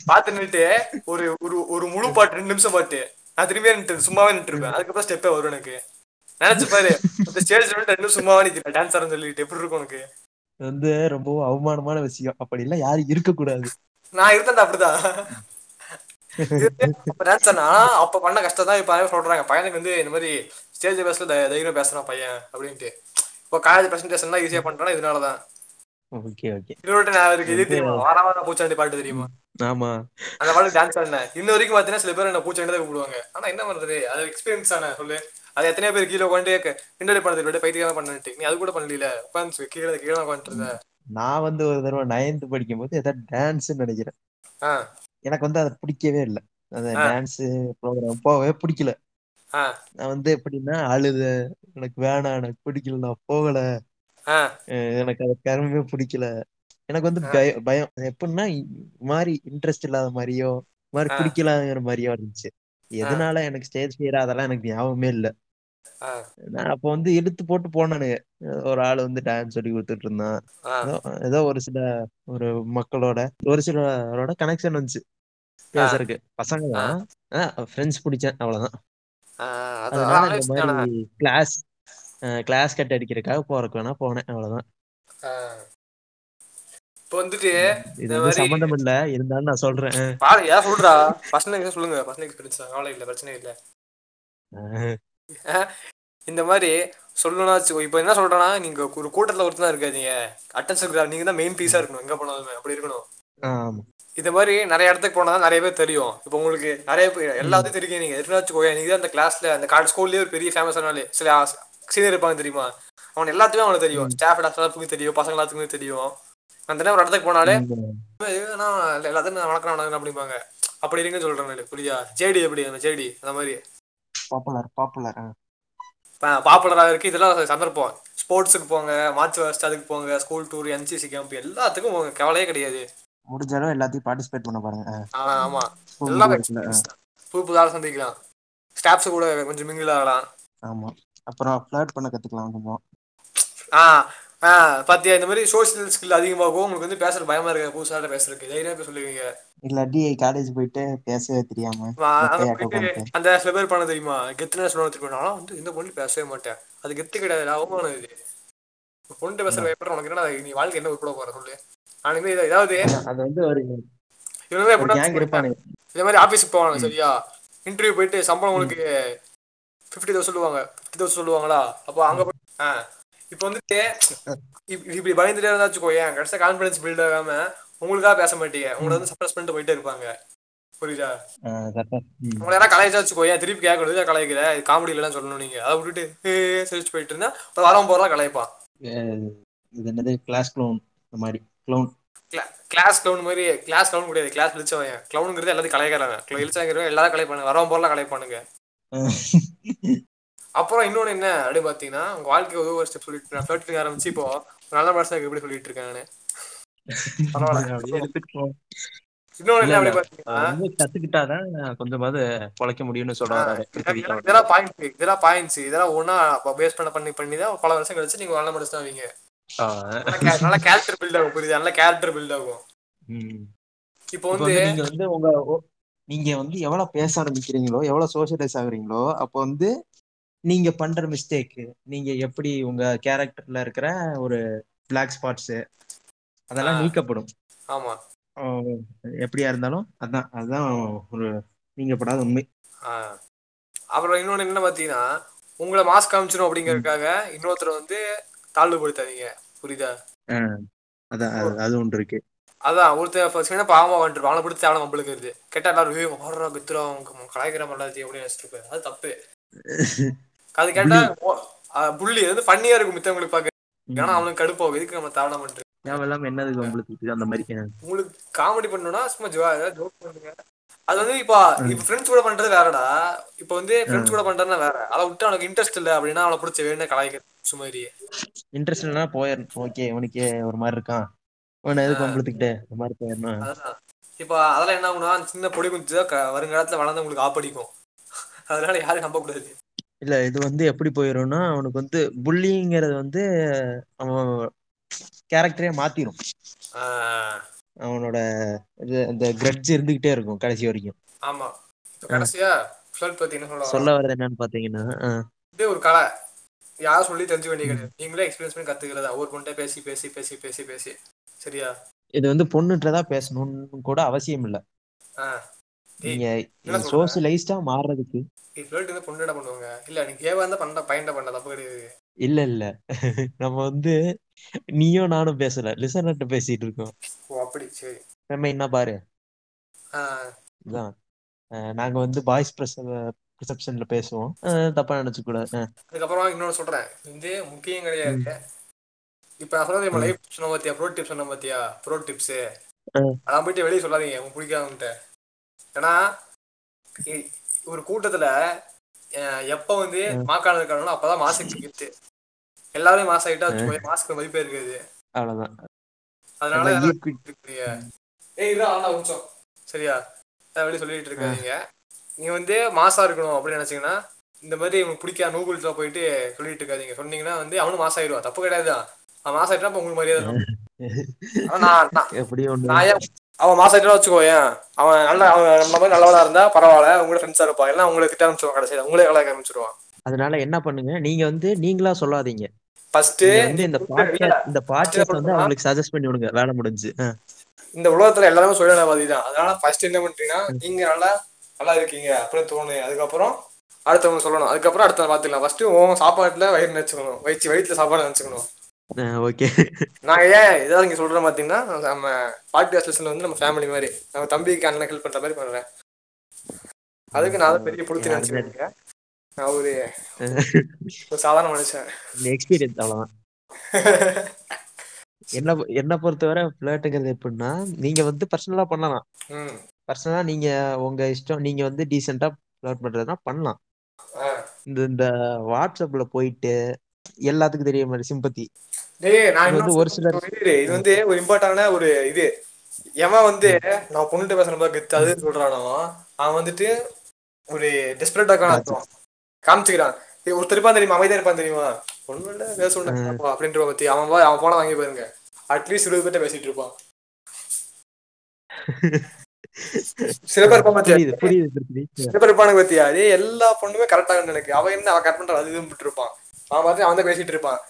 Speaker 3: பாத்து நின்னுட்டு ஒரு ஒரு ஒரு முழு பாட்டு ரெண்டு நிமிஷம் பாட்டு. நான் திரும்பியே நின்று சும்மாவே நின்று இருப்பேன். அதுக்கப்புறம் ஸ்டெப்பே வரும் எனக்கு. நினைச்சு பாரு அந்த ஸ்டேஜ்ல ரெண்டு நிமிஷம் சும்மாவே நிக்கிறேன். டான்ஸ் ஆடுன்னு சொல்லிட்டு எப்படி இருக்கும் உனக்கு?
Speaker 2: வந்து ரொம்ப அவமானமான விஷயம். அப்படி எல்லாம் யாரும் இருக்க கூடாது
Speaker 3: நான் இருந்தேன்டா அப்படிதான். ஆனா அப்ப பண்ண கஷ்டம் தான் இப்ப சொல்றாங்க பையனுக்கு வந்து இந்த மாதிரி ஸ்டேஜ் பேசல தைரியம் பேசுறான் பையன் அப்படின்ட்டு. இப்போ காலேஜ் பிரசன்டேஷன்லாம் ஈஸியா பண்றானா இதனாலதான்.
Speaker 2: Okay okay.
Speaker 3: இன்னொரு நான் இருக்கு இது
Speaker 2: வந்து-
Speaker 3: தெரியுமா வார வாரம் பூச்சாண்டி பாட்டு தெரியுமா?
Speaker 2: ஆமா.
Speaker 3: அந்த பாட்டு டான்ஸ் ஆடினேன் இன்ன வரைக்கும் பாத்தீங்கன்னா சில பேர் என்ன பூச்சாண்டி தான் கூப்பிடுவாங்க. ஆனா என்ன பண்றது? அது எக்ஸ்பீரியன்ஸ் தானே சொல்லு. அது எத்தனை பேர் கீழே உட்காந்து கிண்டல் பண்ணது விட பைத்தியமா பண்ணிட்டு. நீ அது கூட பண்ணல உட்காந்து கீழே கீழே
Speaker 2: நான் வந்து ஒரு தடவை நைன்த் படிக்கும் போது ஏதாவது டான்ஸ் நினைக்கிறேன். எனக்கு வந்து அது பிடிக்கவே இல்லை. அந்த. டான்ஸ் ப்ரோக்ராம் போகவே பிடிக்கல. நான் வந்து எப்படின்னா அழுத எனக்கு வேணாம் எனக்கு பிடிக்கல நான் போகல. எனக்கு அது கருமே பிடிக்கல. எனக்கு வந்து பயம். அது எப்படின்னா மாதிரி இன்ட்ரெஸ்ட் இல்லாத மாதிரியோ மாதிரி. பிடிக்கலாங்கிற மாதிரியோ இருந்துச்சு. எதனால எனக்கு ஸ்டேஜ் ஃபியர் அதெல்லாம் எனக்கு ஞாபகமே இல்லை. நான் அப்போ வந்து இழுத்து போட்டு போனானுங்க ஒரு ஆள் வந்து டான்ஸ் சொல்லி கொடுத்துட்டு இருந்தான். ஏதோ ஒரு சில ஒரு மக்களோட ஒரு சிலரோட கனெக்ஷன் வந்துச்சு. பேசுறதுக்கு. பசங்க தான். ஃப்ரெண்ட்ஸ் பிடிச்சேன். அவ்வளவுதான். அதனால
Speaker 3: அதான்
Speaker 2: இந்த மாதிரி கிளாஸ் கிளாஸ் கட் அடிக்கிறதுக்காக போறதுக்கு வேணா போனேன். அவ்வளவுதான்.
Speaker 3: இப்போ வந்துட்டு இந்த மாதிரி
Speaker 2: சம்மந்தம் இல்ல. இருந்தாலும் நான் சொல்றேன்.
Speaker 3: பாரு ஏன் சொல்றா. பர்சனல் சொல்லுங்க. பர்சனல் எக்ஸ்பீரியன்ஸ் கவலை இல்லை. பிரச்சனை இல்லை. இந்த மாதிரி சொல்லணும்னா வச்சுக்கோ. இப்போ என்ன சொல்றேன்னா நீங்க ஒரு கூட்டத்துல ஒருத்தனா இருக்காதீங்க. அட்டென்ஷன் கிராப் நீங்க தான் மெயின் பீஸா இருக்கணும். எங்க போனாலுமே அப்படி இருக்கணும். இந்த மாதிரி நிறைய இடத்துக்கு போனா தான் நிறைய பேர் தெரியும். இப்போ உங்களுக்கு நிறைய பேர் எல்லாத்தையும் தெரியும் நீங்க. எதுனா வச்சுக்கோங்க நீங்க தான் அந்த கிளாஸ்ல அந்த கார்டு ஸ்கூல்லயே ஒரு பெரிய ஃபேமஸ் ஆனாலே சில சீனியர் இருப்பாங்க தெரியுமா? அவன் எல்லாத்தையுமே அவனுக்கு தெரியும். ஸ்டாஃப் ஸ்டாஃபுக்கு தெரியும். பசங்க எல்லாத்துக்குமே தெரியும். அந்த நேரம் ஒரு இடத்துக்கு போனாலே எல்லாத்தையும் வணக்கம் வணக்கம் அப்படிம்பாங்க. அப்படி இருங்கன்னு சொல்றேன் நான். புரியுதா? ஜேடி எப்படி? அந்த ஜேடி அந்த மாதிரி.
Speaker 2: பாப்புலர் பாப்புலர்
Speaker 3: பாப்புலராக இருக்கு. இதெல்லாம் சந்தர்ப்பம். ஸ்போர்ட்ஸுக்கு போங்க மார்ச் ஃபர்ஸ்ட் அதுக்கு போங்க ஸ்கூல் டூர் என்சிசி கேம்ப் எல்லாத்துக்கும் கவலையே கிடையாது.
Speaker 2: முடிஞ்ச அளவு எல்லாத்தையும் பார்ட்டிசிபேட் பண்ண பாருங்க
Speaker 3: ஆமா. எல்லாமே புது புது ஆள் சந்திக்கலாம். ஸ்டாஃப்ஸ் கூட கொஞ்சம் மிங்கிள் ஆகலாம்.
Speaker 2: ஆமா. அப்புறம் ஃபிளர்ட் பண்ண கத்துக்கலாம் கொஞ்சம்.
Speaker 3: ஆ ஆ பாத்தியா இந்த மாதிரி சோஷியல் ஸ்கில் அதிகமாகும் உங்களுக்கு வந்து பேசுற பயமா இருக்கு. புதுசாக பேசுறதுக்கு? தைரியம் போய் சொல்லுவீங்க?
Speaker 2: இல்லாட்டி காலேஜ் போயிட்டு பேசவே தெரியாம
Speaker 3: அந்த சில பேர் பண்ண தெரியுமா? கெத்துனா சொல்ல தெரியுமா? நான் வந்து இந்த பொண்ணு பேசவே மாட்டேன். அது கெத்து கிடையாது அவமானம் இது. பொண்ணு பேசுற பயப்படுற உனக்கு என்ன நீ வாழ்க்கை என்ன உட்பட போற? சொல்லு. நானுமே ஏதாவது
Speaker 2: அது வந்து ஒரு கேங் இருப்பானுங்க.
Speaker 3: இதே மாதிரி ஆஃபீஸுக்கு போவாங்க. சரியா? இன்டர்வியூ போயிட்டு சம்பளம் உங்களுக்கு ஃபிஃப்டி தௌசண்ட் சொல்லுவாங்க. ஃபிஃப்டி தௌசண்ட் சொல்லுவாங்களா? அப்போ அங்கே போய் ஆ. இப்போ வந்துட்டு இப்~ இப்படி பயந்துட்டே இருந்தா வச்சுக்கோ ஏன்? கடைசியாக கான்ஃபிடன்ஸ் பில்ட் ஆகாம உங்களுக்காக பேச மாட்டீங்க உங்களை வந்து சப்ரஸ் பண்ணிட்டு போயிட்டே இருப்பாங்க. புரியுதா. உங்களை யாராவது கலாய்ச்சா வச்சுக்கோ ஏன்? திருப்பி கேட்கறது கலாய்க்கிற இது காமெடி இல்லைன்னு சொல்லணும் நீங்க. அதை விட்டுட்டு சிரிச்சு போயிட்டு இருந்தா ஒரு வாரம் போறதா கலாய்ப்பான்
Speaker 2: இது என்னது? கிளாஸ் க்ளோன் இந்த மாதிரி க்ளோன்
Speaker 3: கிளாஸ் கிளவுன் மாதிரி கிளாஸ் கிளவுன் கிடையாது. கிளாஸ் இழிச்சவன் கிளவுனுங்கிறது எல்லாத்தையும் கலாய்க்கிறாங்க இழிச்சாங்கிறவங்க எல்லாரும் கலாய்ப்பானுங்க. வரவன் போறலாம் கலாய்ப்பானுங்க. அப்புறம் இன்னொன்னு என்ன? அப்படின்னு பாத்தீங்கன்னா உங்க வாழ்க்கை உதவ ஸ்டெப் சொல்லிட்டு நான் ஃபிளர்ட்டிங் ஆரம்பிச்சு இப்போ ஒரு நல்ல மனுஷனுக்கு எப்படி சொல்லிட்டு இருக்கேன் நானு. இன்னொன்னு என்ன அப்படி. பாத்தீங்கன்னா
Speaker 2: கத்துக்கிட்டாதான் கொஞ்சமாவது பொழைக்க முடியும்னு சொல்ல வராரு
Speaker 3: இதெல்லாம் பாயிண்ட்ஸ் இதெல்லாம் பாயிண்ட்ஸ் இதெல்லாம் ஒன்னா பேஸ் பண்ண பண்ணி பண்ணி தான் பல வருஷம் கழிச்சு நீங்க நல்ல மனுஷன் ஆவீங்க. நல்ல கேரக்டர் பில்ட் ஆகும் புரியுது? நல்ல கேரக்டர் பில்ட் ஆகும். இப்போ வந்து
Speaker 2: வந்து நீங்க வந்து உங்க நீங்க வந்து எவ்வளவு பேச ஆரம்பிக்கிறீங்களோ எவ்வளவு சோசியலைஸ் ஆகுறீங்களோ அப்போ வந்து நீங்க பண்ற மிஸ்டேக் நீங்க எப்படி உங்க கேரக்டர்ல இருக்கிற ஒரு பிளாக் ஸ்பாட்ஸ் அதெல்லாம். நீக்கப்படும்.
Speaker 3: ஆமா.
Speaker 2: எப்படியா இருந்தாலும் அதான் அதுதான் ஒரு நீங்கப்படாத உண்மை.
Speaker 3: ஆஹ் அப்புறம் இன்னொன்னு என்ன பாத்தீங்கன்னா உங்களை மாஸ்க் காமிச்சிடும் அப்படிங்கறதுக்காக இன்னொருத்தர் வந்து தாழ்வுபடுத்தாதீங்க. புரியுதா?
Speaker 2: அதான் அது- அது ஒன்று இருக்கு.
Speaker 3: அதான் ஒருத்தர் ஃபர்ஸ்ட் என்ன பாவமா வந்துட்டு அவனை பிடிச்சி அவனை நம்மளுக்கு இருக்குது கேட்டா எல்லாரும் ஓடுறா குத்துறா அவங்க கலாய்க்கிற மாட்டாச்சு அப்படின்னு நினைச்சிட்டு அது தப்பு. அது கேட்டா புள்ளி. அது ஃபன்னியா இருக்கும் மித்தவங்களுக்கு பாக்க ஏன்னா அவனுக்கு கடுப்பாகும். எதுக்கு நம்ம தாவணம் பண்ணிட்டு
Speaker 2: தேவையில்லாம என்னதுக்கு உங்களுக்கு? அந்த மாதிரி
Speaker 3: உங்களுக்கு காமெடி பண்ணணும்னா சும்மா ஜோ ஜோக் பண்ணுங்க. அது வந்து இப்போ இப்போ ஃப்ரெண்ட்ஸ் கூட பண்றது வேறடா. இப்போ வந்து ஃப்ரெண்ட்ஸ் கூட பண்றதுனா வேற. அதை விட்டு அவனுக்கு இன்ட்ரெஸ்ட் இல்ல அப்படின்னா அவனை பிடிச்ச வேணும் கலாய்க்க சுமாரி
Speaker 2: இன்ட்ரெஸ்ட் இல்லைன்னா போயிடணும். ஓகே உனக்கு ஒரு மாதிரி இருக்கான். அவனை எதுக்கு வம்பளுத்துக்கிட்டே இந்த மாதிரி போயிடணும்.
Speaker 3: இப்போ அதெல்லாம் என்ன ஆகுனா சின்ன பொடி குஞ்சு வருங்காலத்துல வளர்ந்து உங்களுக்கு ஆப்படிக்கும். அதனால யாரும் நம்ப கூடாது
Speaker 2: இல்ல இது வந்து எப்படி போயிடும்னா அவனுக்கு வந்து புல்லிங்கிறது வந்து அவன் கேரக்டரே மாத்திரும். அவனோட இது அந்த கிரட்ஜ் இருந்துகிட்டே இருக்கும் கடைசி வரைக்கும்.
Speaker 3: ஆமா. கடைசியா சொல்ல
Speaker 2: வர்றது என்னன்னு பாத்தீங்கன்னா
Speaker 3: ஒரு கலை. யாரும் சொல்லி தெரிஞ்சுக்க வேண்டிய கிடையாது நீங்களே எக்ஸ்பீரியன்ஸ் பண்ணி கத்துக்கிறதா? ஒரு பொண்ணை பேசி பேசி பேசி பேசி பேசி. சரியா?
Speaker 2: இது வந்து பொண்ணுன்றதா பேசணும்னு கூட அவசியம் இல்ல. நீங்க மாறுறதுக்கு.
Speaker 3: நீ ஃப்ளர்ட் வந்து பொண்ணுடா பண்ணுவாங்க? இல்ல நீ கேவா இருந்தா பண்ண பையன்டா பண்ண? தப்பு கிடையாது.
Speaker 2: இல்ல இல்ல. நம்ம வந்து நீயும் நானும் பேசல. லிசனர்ட்ட பேசிட்டு இருக்கோம்.
Speaker 3: ஓ அப்படி. சரி.
Speaker 2: நம்ம என்ன பாரு? நாங்க வந்து பாய்ஸ் ரிசப்ஷன்ல பேசுவோம். தப்பா நினைச்சு அஹ்
Speaker 3: அதுக்கப்புறமா இன்னொன்னு சொல்றேன். இது முக்கியம் கிடையாது. இப்ப நான் சொன்னது
Speaker 2: ம்.
Speaker 3: லைஃப் சொன்ன பாத்தியா? ப்ரோ டிப்ஸ் சொன்ன பாத்தியா? Bro tips. அதான் போயிட்டு வெளியே சொல்லாதீங்க. உங்களுக்கு பிடிக்காதுன்ட்டு ஏன்னா ஒரு கூட்டத்துல எப்ப வந்து. மாக்கானது இருக்கானோ அப்பதான் மாசுக்கு கிஃப்ட் எல்லாரும் மாசம் வச்சுக்கோ மாஸ்க்கு மதிப்பே இருக்காது.
Speaker 2: அவ்வளவுதான்.
Speaker 3: அதனால. ஏய் இதான் ஆனா கொஞ்சம் சரியா? வெளியே சொல்லிட்டு இருக்காதீங்க. நீங்க வந்து மாசா இருக்கணும் அப்படின்னு நினைச்சீங்கன்னா இந்த மாதிரி உங்களுக்கு பிடிக்காத நூகுல்ஸ்ல போயிட்டு சொல்லிட்டு இருக்காதீங்க. சொன்னீங்கன்னா வந்து அவனும் மாசம் ஆயிடுவான். தப்பு கிடையாது அவன் மாசம் ஆயிட்டா உங்களுக்கு மரியாதை நான் அவன் மாசம் ஆயிட்டா வச்சுக்கோ ஏன்? அவன் நல்ல அவன் நம்ம மாதிரி நல்லவனா இருந்தா பரவாயில்ல உங்களோட ஃப்ரெண்ட்ஸா இருப்பான் எல்லாம் உங்களை திட்ட ஆரம்பிச்சிருவான் கடைசியில். உங்களே கலாய்க்க ஆரம்பிச்சிருவான்
Speaker 2: அதனால என்ன பண்ணுங்க? நீங்க வந்து நீங்களா சொல்லாதீங்க.
Speaker 3: ஃபர்ஸ்ட்
Speaker 2: இந்த பாட்காஸ்ட் இந்த பாட்காஸ்ட் வந்து அவங்களுக்கு சஜஸ்ட் பண்ணி விடுங்க. வேலை முடிஞ்சு.
Speaker 3: இந்த உலகத்துல எல்லாருமே சுயநலவாதி தான். அதனால ஃபர்ஸ்ட் என்ன பண்றீங்கன்னா நீங்க நல்லா நல்லா இருக்கீங்க. அப்படின்னு தோணும் அதுக்கப்புறம் அடுத்தவங்க சொல்லணும். அதுக்கப்புறம் அடுத்தவங்க பார்த்துக்கலாம். ஃபர்ஸ்ட் உன் சாப்பாட்டுல வயிறு நினைச்சுக்கணும். வயிற்று வயிற்றுல சாப்பாடு நினைச்சுக்கணும்.
Speaker 2: ஓகே.
Speaker 3: நாங்க ஏன் ஏதாவது இங்க சொல்றோம் பாத்தீங்கன்னா நம்ம பாட்காஸ்ட் லிஸ்ட்ல வந்து நம்ம ஃபேமிலி மாதிரி நம்ம தம்பிக்கு அண்ணன் ஹெல்ப் பண்ற மாதிரி பண்றேன். அதுக்கு நான் பெரிய புடிச்சு நினைச்சுக்கீங்க நான் ஒரு சாதாரண மனுஷன்.
Speaker 2: எக்ஸ்பீரியன்ஸ் அவ்வளவுதான். என்ன என்ன பொறுத்தவரை ஃபிளர்ட்டுங்கிறது எப்படின்னா நீங்க வந்து பர்சனலா பண்ணலாம். பர்சனலா நீங்க உங்க இஷ்டம் நீங்க வந்து டீசெண்டா ஃபிளர்ட் பண்றதுனா பண்ணலாம். இந்த இந்த வாட்ஸ்அப்ல போயிட்டு எல்லாத்துக்கும் தெரிய மாதிரி சிம்பத்தி ஒரு சிலர்
Speaker 3: இது வந்து ஒரு இம்பார்ட்டான ஒரு இது. எவன் வந்து நான் பொண்ணுகிட்ட பேசுற மாதிரி கெத்து அது சொல்றானோ அவன் வந்துட்டு ஒரு டெஸ்பரேட்டா காணும் காமிச்சுக்கிறான். ஒருத்தர் இருப்பான் தெரியுமா? அமைதியா இருப்பான் தெரியுமா? ஒண்ணும் இல்ல பேச அப்படின்ற பத்தி அவன் அவன் போன வாங்கி பாருங்க அட்லீஸ்ட் இருபது பேர்ட்ட பேசிட்டு இருப்பான். சில பேர் இருப்பான் பாத்தியா? எல்லா பொண்ணுமே கரெக்டா எனக்கு அவன் என்ன அவன் கரெக்ட் பண்றான் அது இருப்பான் அவன் பார்த்து அவன் தான் பேசிட்டு இருப்பான்.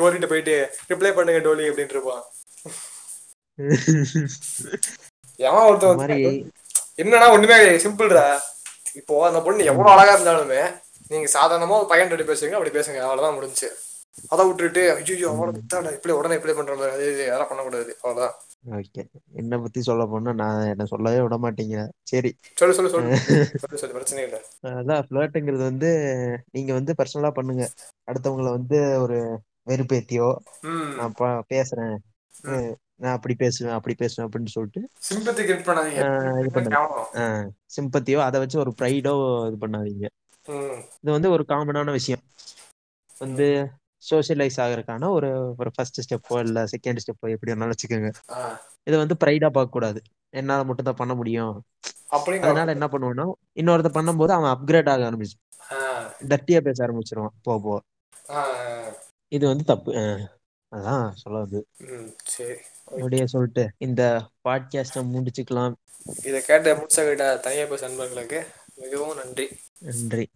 Speaker 3: டோலிட்ட போயிட்டு ரிப்ளை பண்ணுங்க டோலி அப்படின்ட்டு இருப்பான். எவன் ஒருத்தன் என்னன்னா ஒண்ணுமே சிம்பிள்டா. இப்போ அந்த பொண்ணு எவ்வளவு அழகா இருந்தாலுமே நீங்க சாதாரணமா ஒரு பையன் ரெடி பேசுங்க அப்படி பேசுங்க. அவ்வளவுதான் முடிஞ்சு. அதை விட்டுட்டு ஐயோ அவ்வளவு இப்படி உடனே இப்படி பண்ற மாதிரி அது இது அதெல்லாம் பண்ணக்கூடாது. அவ்வளவுதான்.
Speaker 2: ஓகே. என்ன பத்தி சொல்ல போனா நான் என்ன சொல்லவே விட மாட்டீங்க சரி.
Speaker 3: சொல்லு சொல்லு சொல்லு. பிரச்சனை இல்ல.
Speaker 2: அதான் ஃபிளர்ட்டுங்கிறது வந்து நீங்க வந்து பர்சனலா பண்ணுங்க. அடுத்தவங்கள வந்து ஒரு வெறுப்பேத்தியோ நான் பேசுறேன். நான் அப்படி பேசுவேன் அப்படி பேசுவேன் அப்படின்னு சொல்லிட்டு
Speaker 3: சிம்பத்தி கிரியேட் பண்ணாதீங்க.
Speaker 2: சிம்பத்தியோ அதை வச்சு ஒரு ப்ரைடோ இது பண்ணாதீங்க. இது வந்து ஒரு காமனான விஷயம். வந்து சோஷியலைஸ் ஆகிறதுக்கான ஒரு ஒரு ஃபர்ஸ்ட் ஸ்டெப்போ இல்ல செகண்ட் ஸ்டெப்போ எப்படி வேணாலும் வச்சுக்கோங்க. இதை வந்து ப்ரைடா பார்க்க கூடாது என்னால மட்டும் தான் பண்ண முடியும். அதனால என்ன பண்ணுவேன்னா இன்னொருத்த பண்ணும்போது அவன் அப்கிரேட் ஆக ஆரம்பிச்சு டர்ட்டியா பேச ஆரம்பிச்சிருவான். போ போ. இது வந்து தப்பு. அதான் சொல்லாது அப்படியே சொல்லிட்டு இந்த பாட்காஸ்ட முடிச்சுக்கலாம்.
Speaker 3: இதை கேட்ட முடிச்ச கிட்ட தனியாக பேச நண்பர்களுக்கு மிகவும் நன்றி.
Speaker 2: நன்றி.